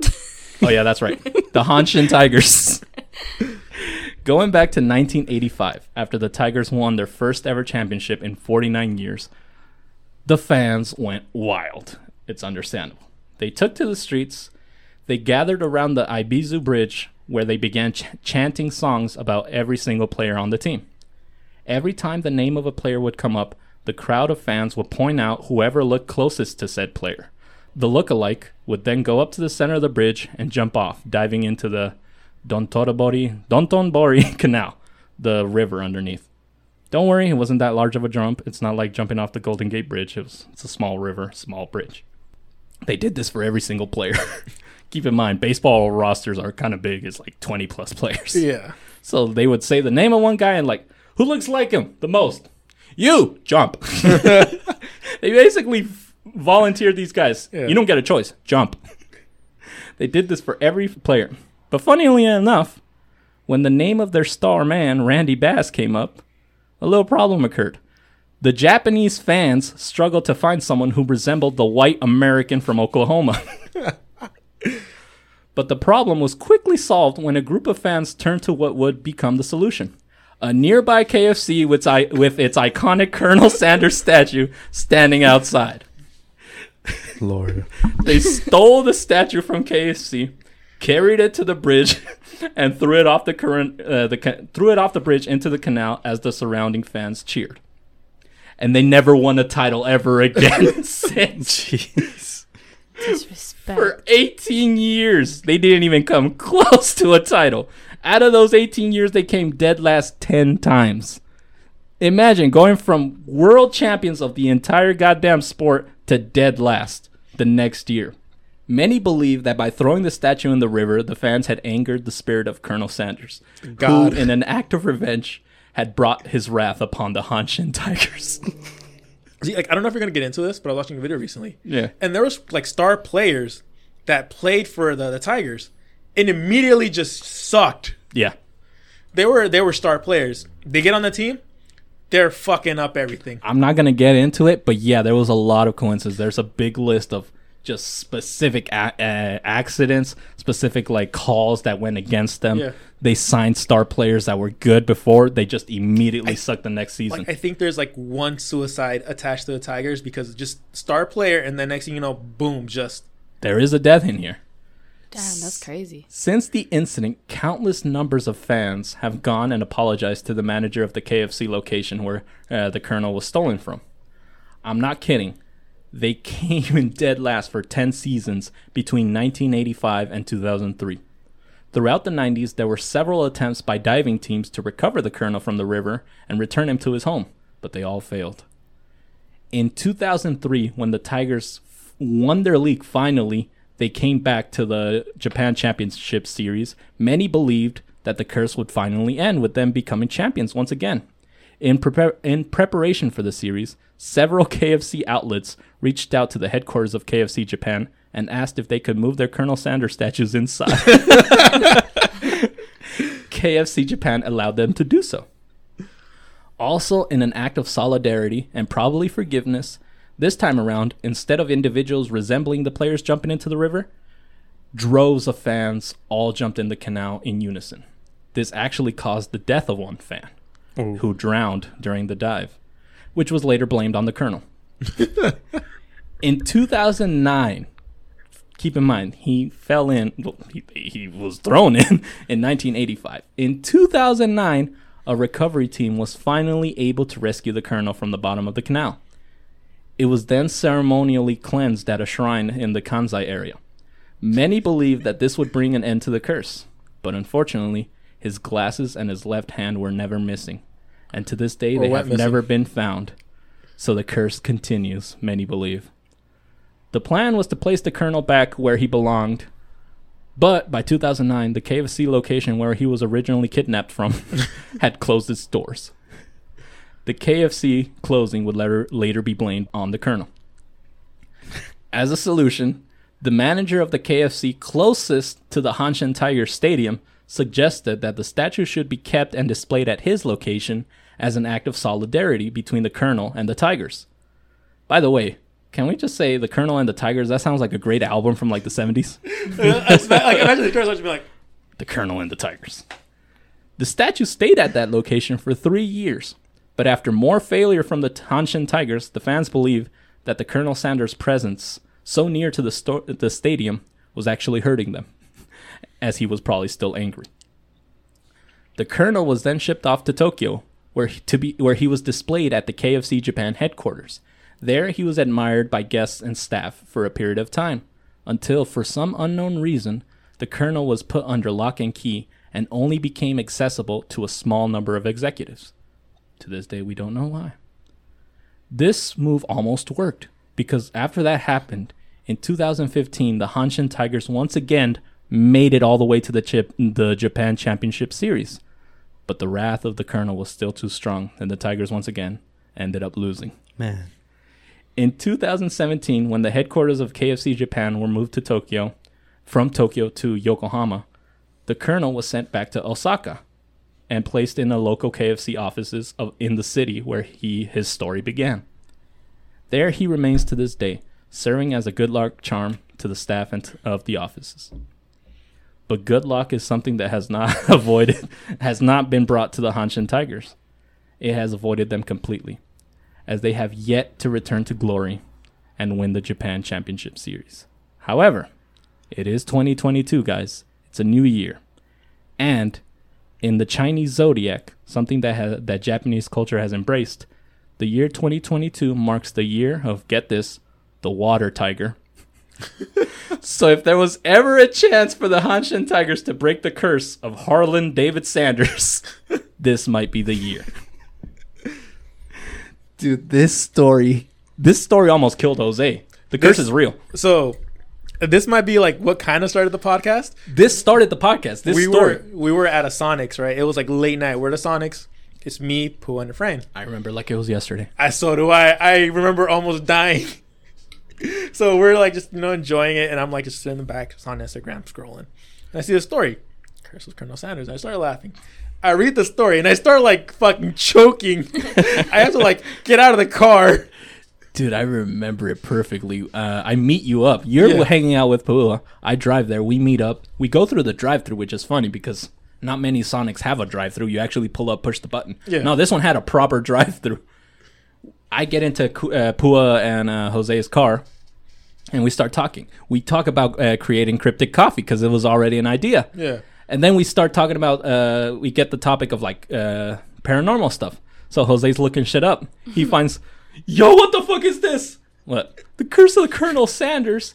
oh yeah, that's right. The Hanshin Tigers. Going back to 1985, after the Tigers won their first ever championship in 49 years, the fans went wild. It's understandable. They took to the streets. They gathered around the Ebisu Bridge where they began ch- chanting songs about every single player on the team. Every time the name of a player would come up, the crowd of fans would point out whoever looked closest to said player. The look-alike would then go up to the center of the bridge and jump off, diving into the Dontorobori, Dontonbori Canal, the river underneath. Don't worry, it wasn't that large of a jump. It's not like jumping off the Golden Gate Bridge. It was, it's a small river, small bridge. They did this for every single player. Keep in mind, baseball rosters are kind of big. It's like 20 plus players. Yeah. So they would say the name of one guy and like, who looks like him the most? You jump. they basically volunteered these guys. Yeah. You don't get a choice. Jump. they did this for every player. But funnily enough, when the name of their star man, Randy Bass, came up, a little problem occurred. The Japanese fans struggled to find someone who resembled the white American from Oklahoma. But the problem was quickly solved when a group of fans turned to what would become the solution. A nearby KFC with, I- with its iconic Colonel Sanders statue standing outside. Lord. They stole the statue from KFC, carried it to the bridge, and threw it off the current uh, the threw it off the bridge into the canal as the surrounding fans cheered. And they never won a title ever again since. Jeez. Disrespect. For 18 years, they didn't even come close to a title. Out of those 18 years, they came dead last 10 times. Imagine going from world champions of the entire goddamn sport to dead last the next year. Many believe that by throwing the statue in the river, the fans had angered the spirit of Colonel Sanders, God. who, in an act of revenge, had brought his wrath upon the Hanshin Tigers. See, like I don't know if you're gonna get into this, but I was watching a video recently. yeah. and there was like star players that played for the, the Tigers and immediately just sucked. Yeah. They were they were star players. They get on the team, they're fucking up everything. I'm not gonna get into it, but yeah, there was a lot of coincidences. There's a big list of just specific a- uh, accidents, specific like calls that went against them. Yeah. They signed star players that were good before. They just immediately sucked the next season. Like I think there's like one suicide attached to the Tigers because just star player, and then next thing you know, boom, just there is a death in here. Damn, that's crazy. Since the incident, countless numbers of fans have gone and apologized to the manager of the KFC location where uh, the Colonel was stolen from. I'm not kidding. They came in dead last for 10 seasons between 1985 and 2003. Throughout the 90s, there were several attempts by diving teams to recover the Colonel from the river and return him to his home, but they all failed. In 2003, when the Tigers won their league finally, they came back to the Japan Championship Series. Many believed that the curse would finally end with them becoming champions once again. In, prepar- in preparation for the series, several KFC outlets reached out to the headquarters of KFC Japan and asked if they could move their Colonel Sanders statues inside. KFC Japan allowed them to do so. Also, in an act of solidarity and probably forgiveness, this time around, instead of individuals resembling the players jumping into the river, droves of fans all jumped in the canal in unison. This actually caused the death of one fan, Oh. who drowned during the dive, which was later blamed on the colonel. in 2009, keep in mind, he fell in, well, he, he was thrown in in 1985. In 2009, a recovery team was finally able to rescue the colonel from the bottom of the canal. It was then ceremonially cleansed at a shrine in the Kansai area. Many believed that this would bring an end to the curse, but unfortunately, his glasses and his left hand were never missing, and to this day Or they have missing. never been found. So the curse continues, many believe. The plan was to place the colonel back where he belonged, but by 2009, the KFC location where he was originally kidnapped from had closed its doors. The KFC closing would later, later be blamed on the colonel. As a solution, the manager of the KFC closest to the Hanshin Tiger Stadium suggested that the statue should be kept and displayed at his location as an act of solidarity between the colonel and the Tigers. By the way, can we just say the colonel and the Tigers? That sounds like a great album from like the 70s. like imagine the would be like, the Colonel and the Tigers. The statue stayed at that location for three years, but after more failure from the Hanshin Tigers, the fans believe that the Colonel Sanders' presence so near to the, sto- the stadium was actually hurting them, as he was probably still angry. The Colonel was then shipped off to Tokyo, where he, to be where he was displayed at the KFC Japan headquarters. There, he was admired by guests and staff for a period of time, until, for some unknown reason, the Colonel was put under lock and key and only became accessible to a small number of executives. To this day, we don't know why. This move almost worked because after that happened, in 2015, the Hanshin Tigers once again made it all the way to the chip, the Japan Championship Series. But the wrath of the Colonel was still too strong, and the Tigers once again ended up losing. Man. In 2017, when the headquarters of KFC Japan were moved to Tokyo, from Tokyo to Yokohama, the colonel was sent back to Osaka and placed in the local KFC offices of, in the city where he his story began. There he remains to this day, serving as a good luck charm to the staff and t- of the offices. But good luck is something that has not avoided, has not been brought to the Hanshin Tigers. It has avoided them completely as they have yet to return to glory and win the Japan Championship Series. However, it is 2022, guys. It's a new year. And in the Chinese zodiac, something that that Japanese culture has embraced, the year 2022 marks the year of get this, the water tiger. So if there was ever a chance for the Hanshin Tigers to break the curse of Harlan David Sanders, this might be the year. Dude, this story, this story almost killed Jose. The curse This- is real. so this might be like what kind of started the podcast. This started the podcast. This we story. were we were at a Sonics, right? It was like late night. We're at a Sonics. It's me, Pua, and a friend. I remember like it was yesterday. I so do I. I remember almost dying. so we're like just you know enjoying it, and I'm like just sitting in the back, just on Instagram scrolling. And I see the story. Curse of Colonel Sanders. And I start laughing. I read the story and I start like fucking choking. I have to like get out of the car. Dude, I remember it perfectly. Uh, I meet you up. You're Yeah. hanging out with Pua. I drive there. We meet up. We go through the drive-through, which is funny because not many Sonics have a drive-through. You actually pull up, push the button. Yeah. No, this one had a proper drive-through. I get into uh, Pua and uh, Jose's car, and we start talking. We talk about uh, creating cryptic coffee because it was already an idea. Yeah. And then we start talking about uh we get the topic of like uh paranormal stuff. So Jose's looking shit up. He finds Yo, what the fuck is this? What? The curse of the Colonel Sanders.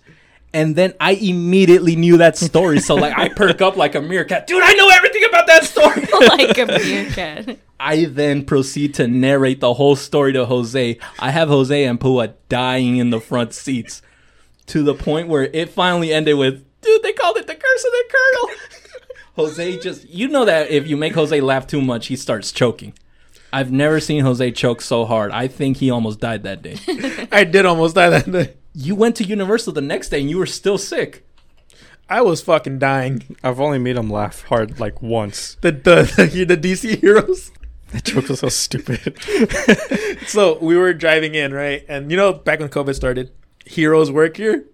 And then I immediately knew that story. So like I perk up like a meerkat. Dude, I know everything about that story. like a meerkat. I then proceed to narrate the whole story to Jose. I have Jose and Pua dying in the front seats to the point where it finally ended with, dude, they called it the curse of the Colonel. Jose just, you know that if you make Jose laugh too much, he starts choking. I've never seen Jose choke so hard. I think he almost died that day. I did almost die that day. You went to Universal the next day and you were still sick. I was fucking dying. I've only made him laugh hard like once. The the the, the DC heroes. That joke was so stupid. So we were driving in, right? And you know, back when COVID started, heroes work here.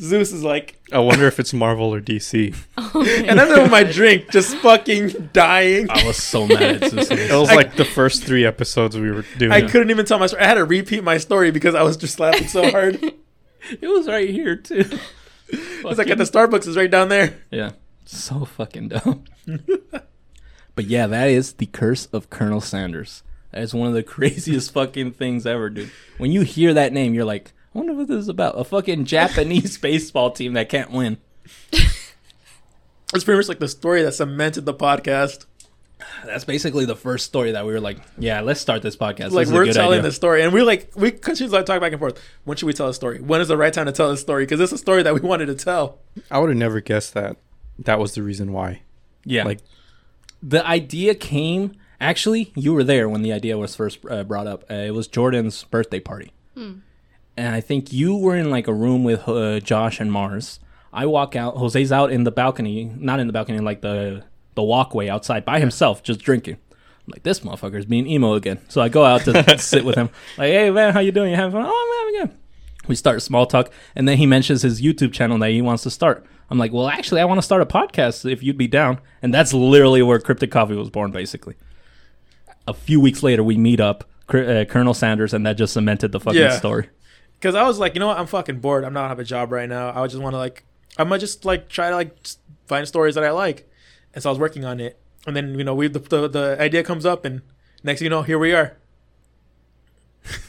Zeus is like, I wonder if it's Marvel or DC. Oh and I'm with my drink, just fucking dying. I was so mad at Zeus. It was I- like the first three episodes we were doing. I couldn't even tell my story. I had to repeat my story because I was just laughing so hard. It was right here too. It's like at the Starbucks is right down there. Yeah. So fucking dumb. but yeah, that is the curse of Colonel Sanders. That is one of the craziest fucking things ever, dude. When you hear that name, you're like, I wonder what this is about. A fucking Japanese baseball team that can't win. It's pretty much like the story that cemented the podcast. That's basically the first story that we were like, yeah, let's start this podcast. like This we're good telling idea. the story, and we're like we continue like talk back and forth. When should we tell a story? When is the right time to tell a story? Because it's a story that we wanted to tell. I would have never guessed that. That was the reason why. Yeah. Like- the idea came actually you were there when the idea was first uh, brought up. Uh, it was Jordan's birthday party. And I think you were in like a room with uh, Josh and Mars. I walk out, Jose's out in the balcony, not in the balcony, like the the walkway outside by himself just drinking. I'm like this motherfucker's being emo again. So I go out to sit with him. Like, "Hey man, how you doing? You having fun?" "Oh, I'm having good." We start small talk, and then he mentions his YouTube channel that he wants to start. I'm like, well, actually, I want to start a podcast if you'd be down. And that's literally where Cryptic Coffee was born, basically. A few weeks later, we meet up, uh, Colonel Sanders, and that just cemented the fucking Yeah. story. Because I was like, you know what? I'm fucking bored. I'm not have a job right now. I just want to like, I'm gonna just like try to like find stories that I like. And so I was working on it, and then you know we the the, the idea comes up, and next thing you know, here we are.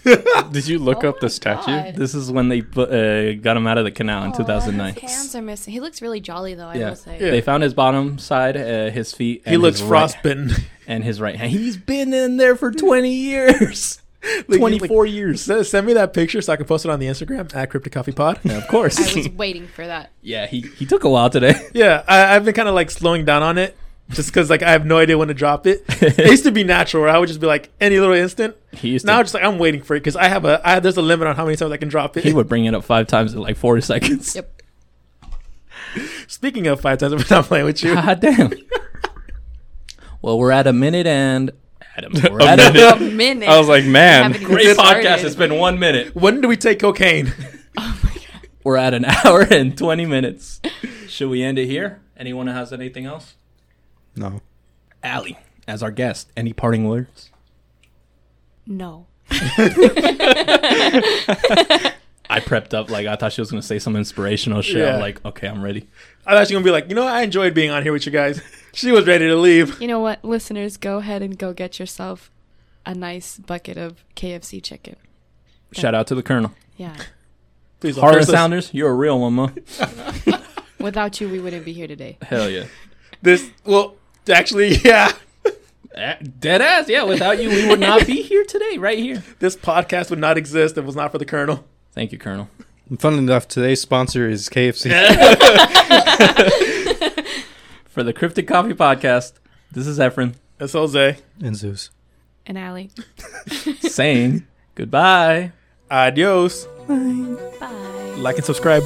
Did you look Oh up the statue? God. This is when they put, uh, got him out of the canal in 2009. His hands are missing. He looks really jolly though. I Yeah. will say. Yeah. They found his bottom side, uh, his feet. He and looks his right- frostbitten. and his right hand. He's been in there for 20 years. Like, 24 years. Send send me that picture so I can post it on the Instagram at Cryptic Coffee Pod. Yeah, of course. I was waiting for that. yeah, he, he took a while today. Yeah, I, I've been kind of like slowing down on it, just because like I have no idea when to drop it. it used to be natural, where I would just be like any little instant. He used Now to, I'm just like I'm waiting for it because I have a I, there's a limit on how many times I can drop it. he would bring it up five times in like 40 seconds. Yep. Speaking of five times, I'm not playing with you. God damn. well, we're at a minute and Adam, we're A at a minute. A minute. I was like, man, great started. podcast. It's been one minute. When do we take cocaine? oh my god. We're at an hour and 20 minutes. Should we end it here? Anyone has anything else? no. Allie, as our guest, any parting words? No. I prepped up like I thought she was gonna say some inspirational shit. Yeah. I'm like, okay, I'm ready. I thought she was gonna be like, you know. I enjoyed being on here with you guys. She was ready to leave. You know what, listeners? Go ahead and go get yourself a nice bucket of KFC chicken. Shout out to the Colonel. Yeah. Please don't Harlan curse us. Sanders, you're a real one, ma. Without you, we wouldn't be here today. Hell yeah. This well, actually, yeah. Eh, Dead ass, yeah. Without you, we would not be here today, right here. This podcast would not exist if it was not for the Colonel. Thank you, Colonel. Fun enough, today's sponsor is KFC. For the Cryptic Coffee Podcast, this is Efren That's Jose. and Zeus. And Allie. saying goodbye. Adios. Bye. Like and subscribe.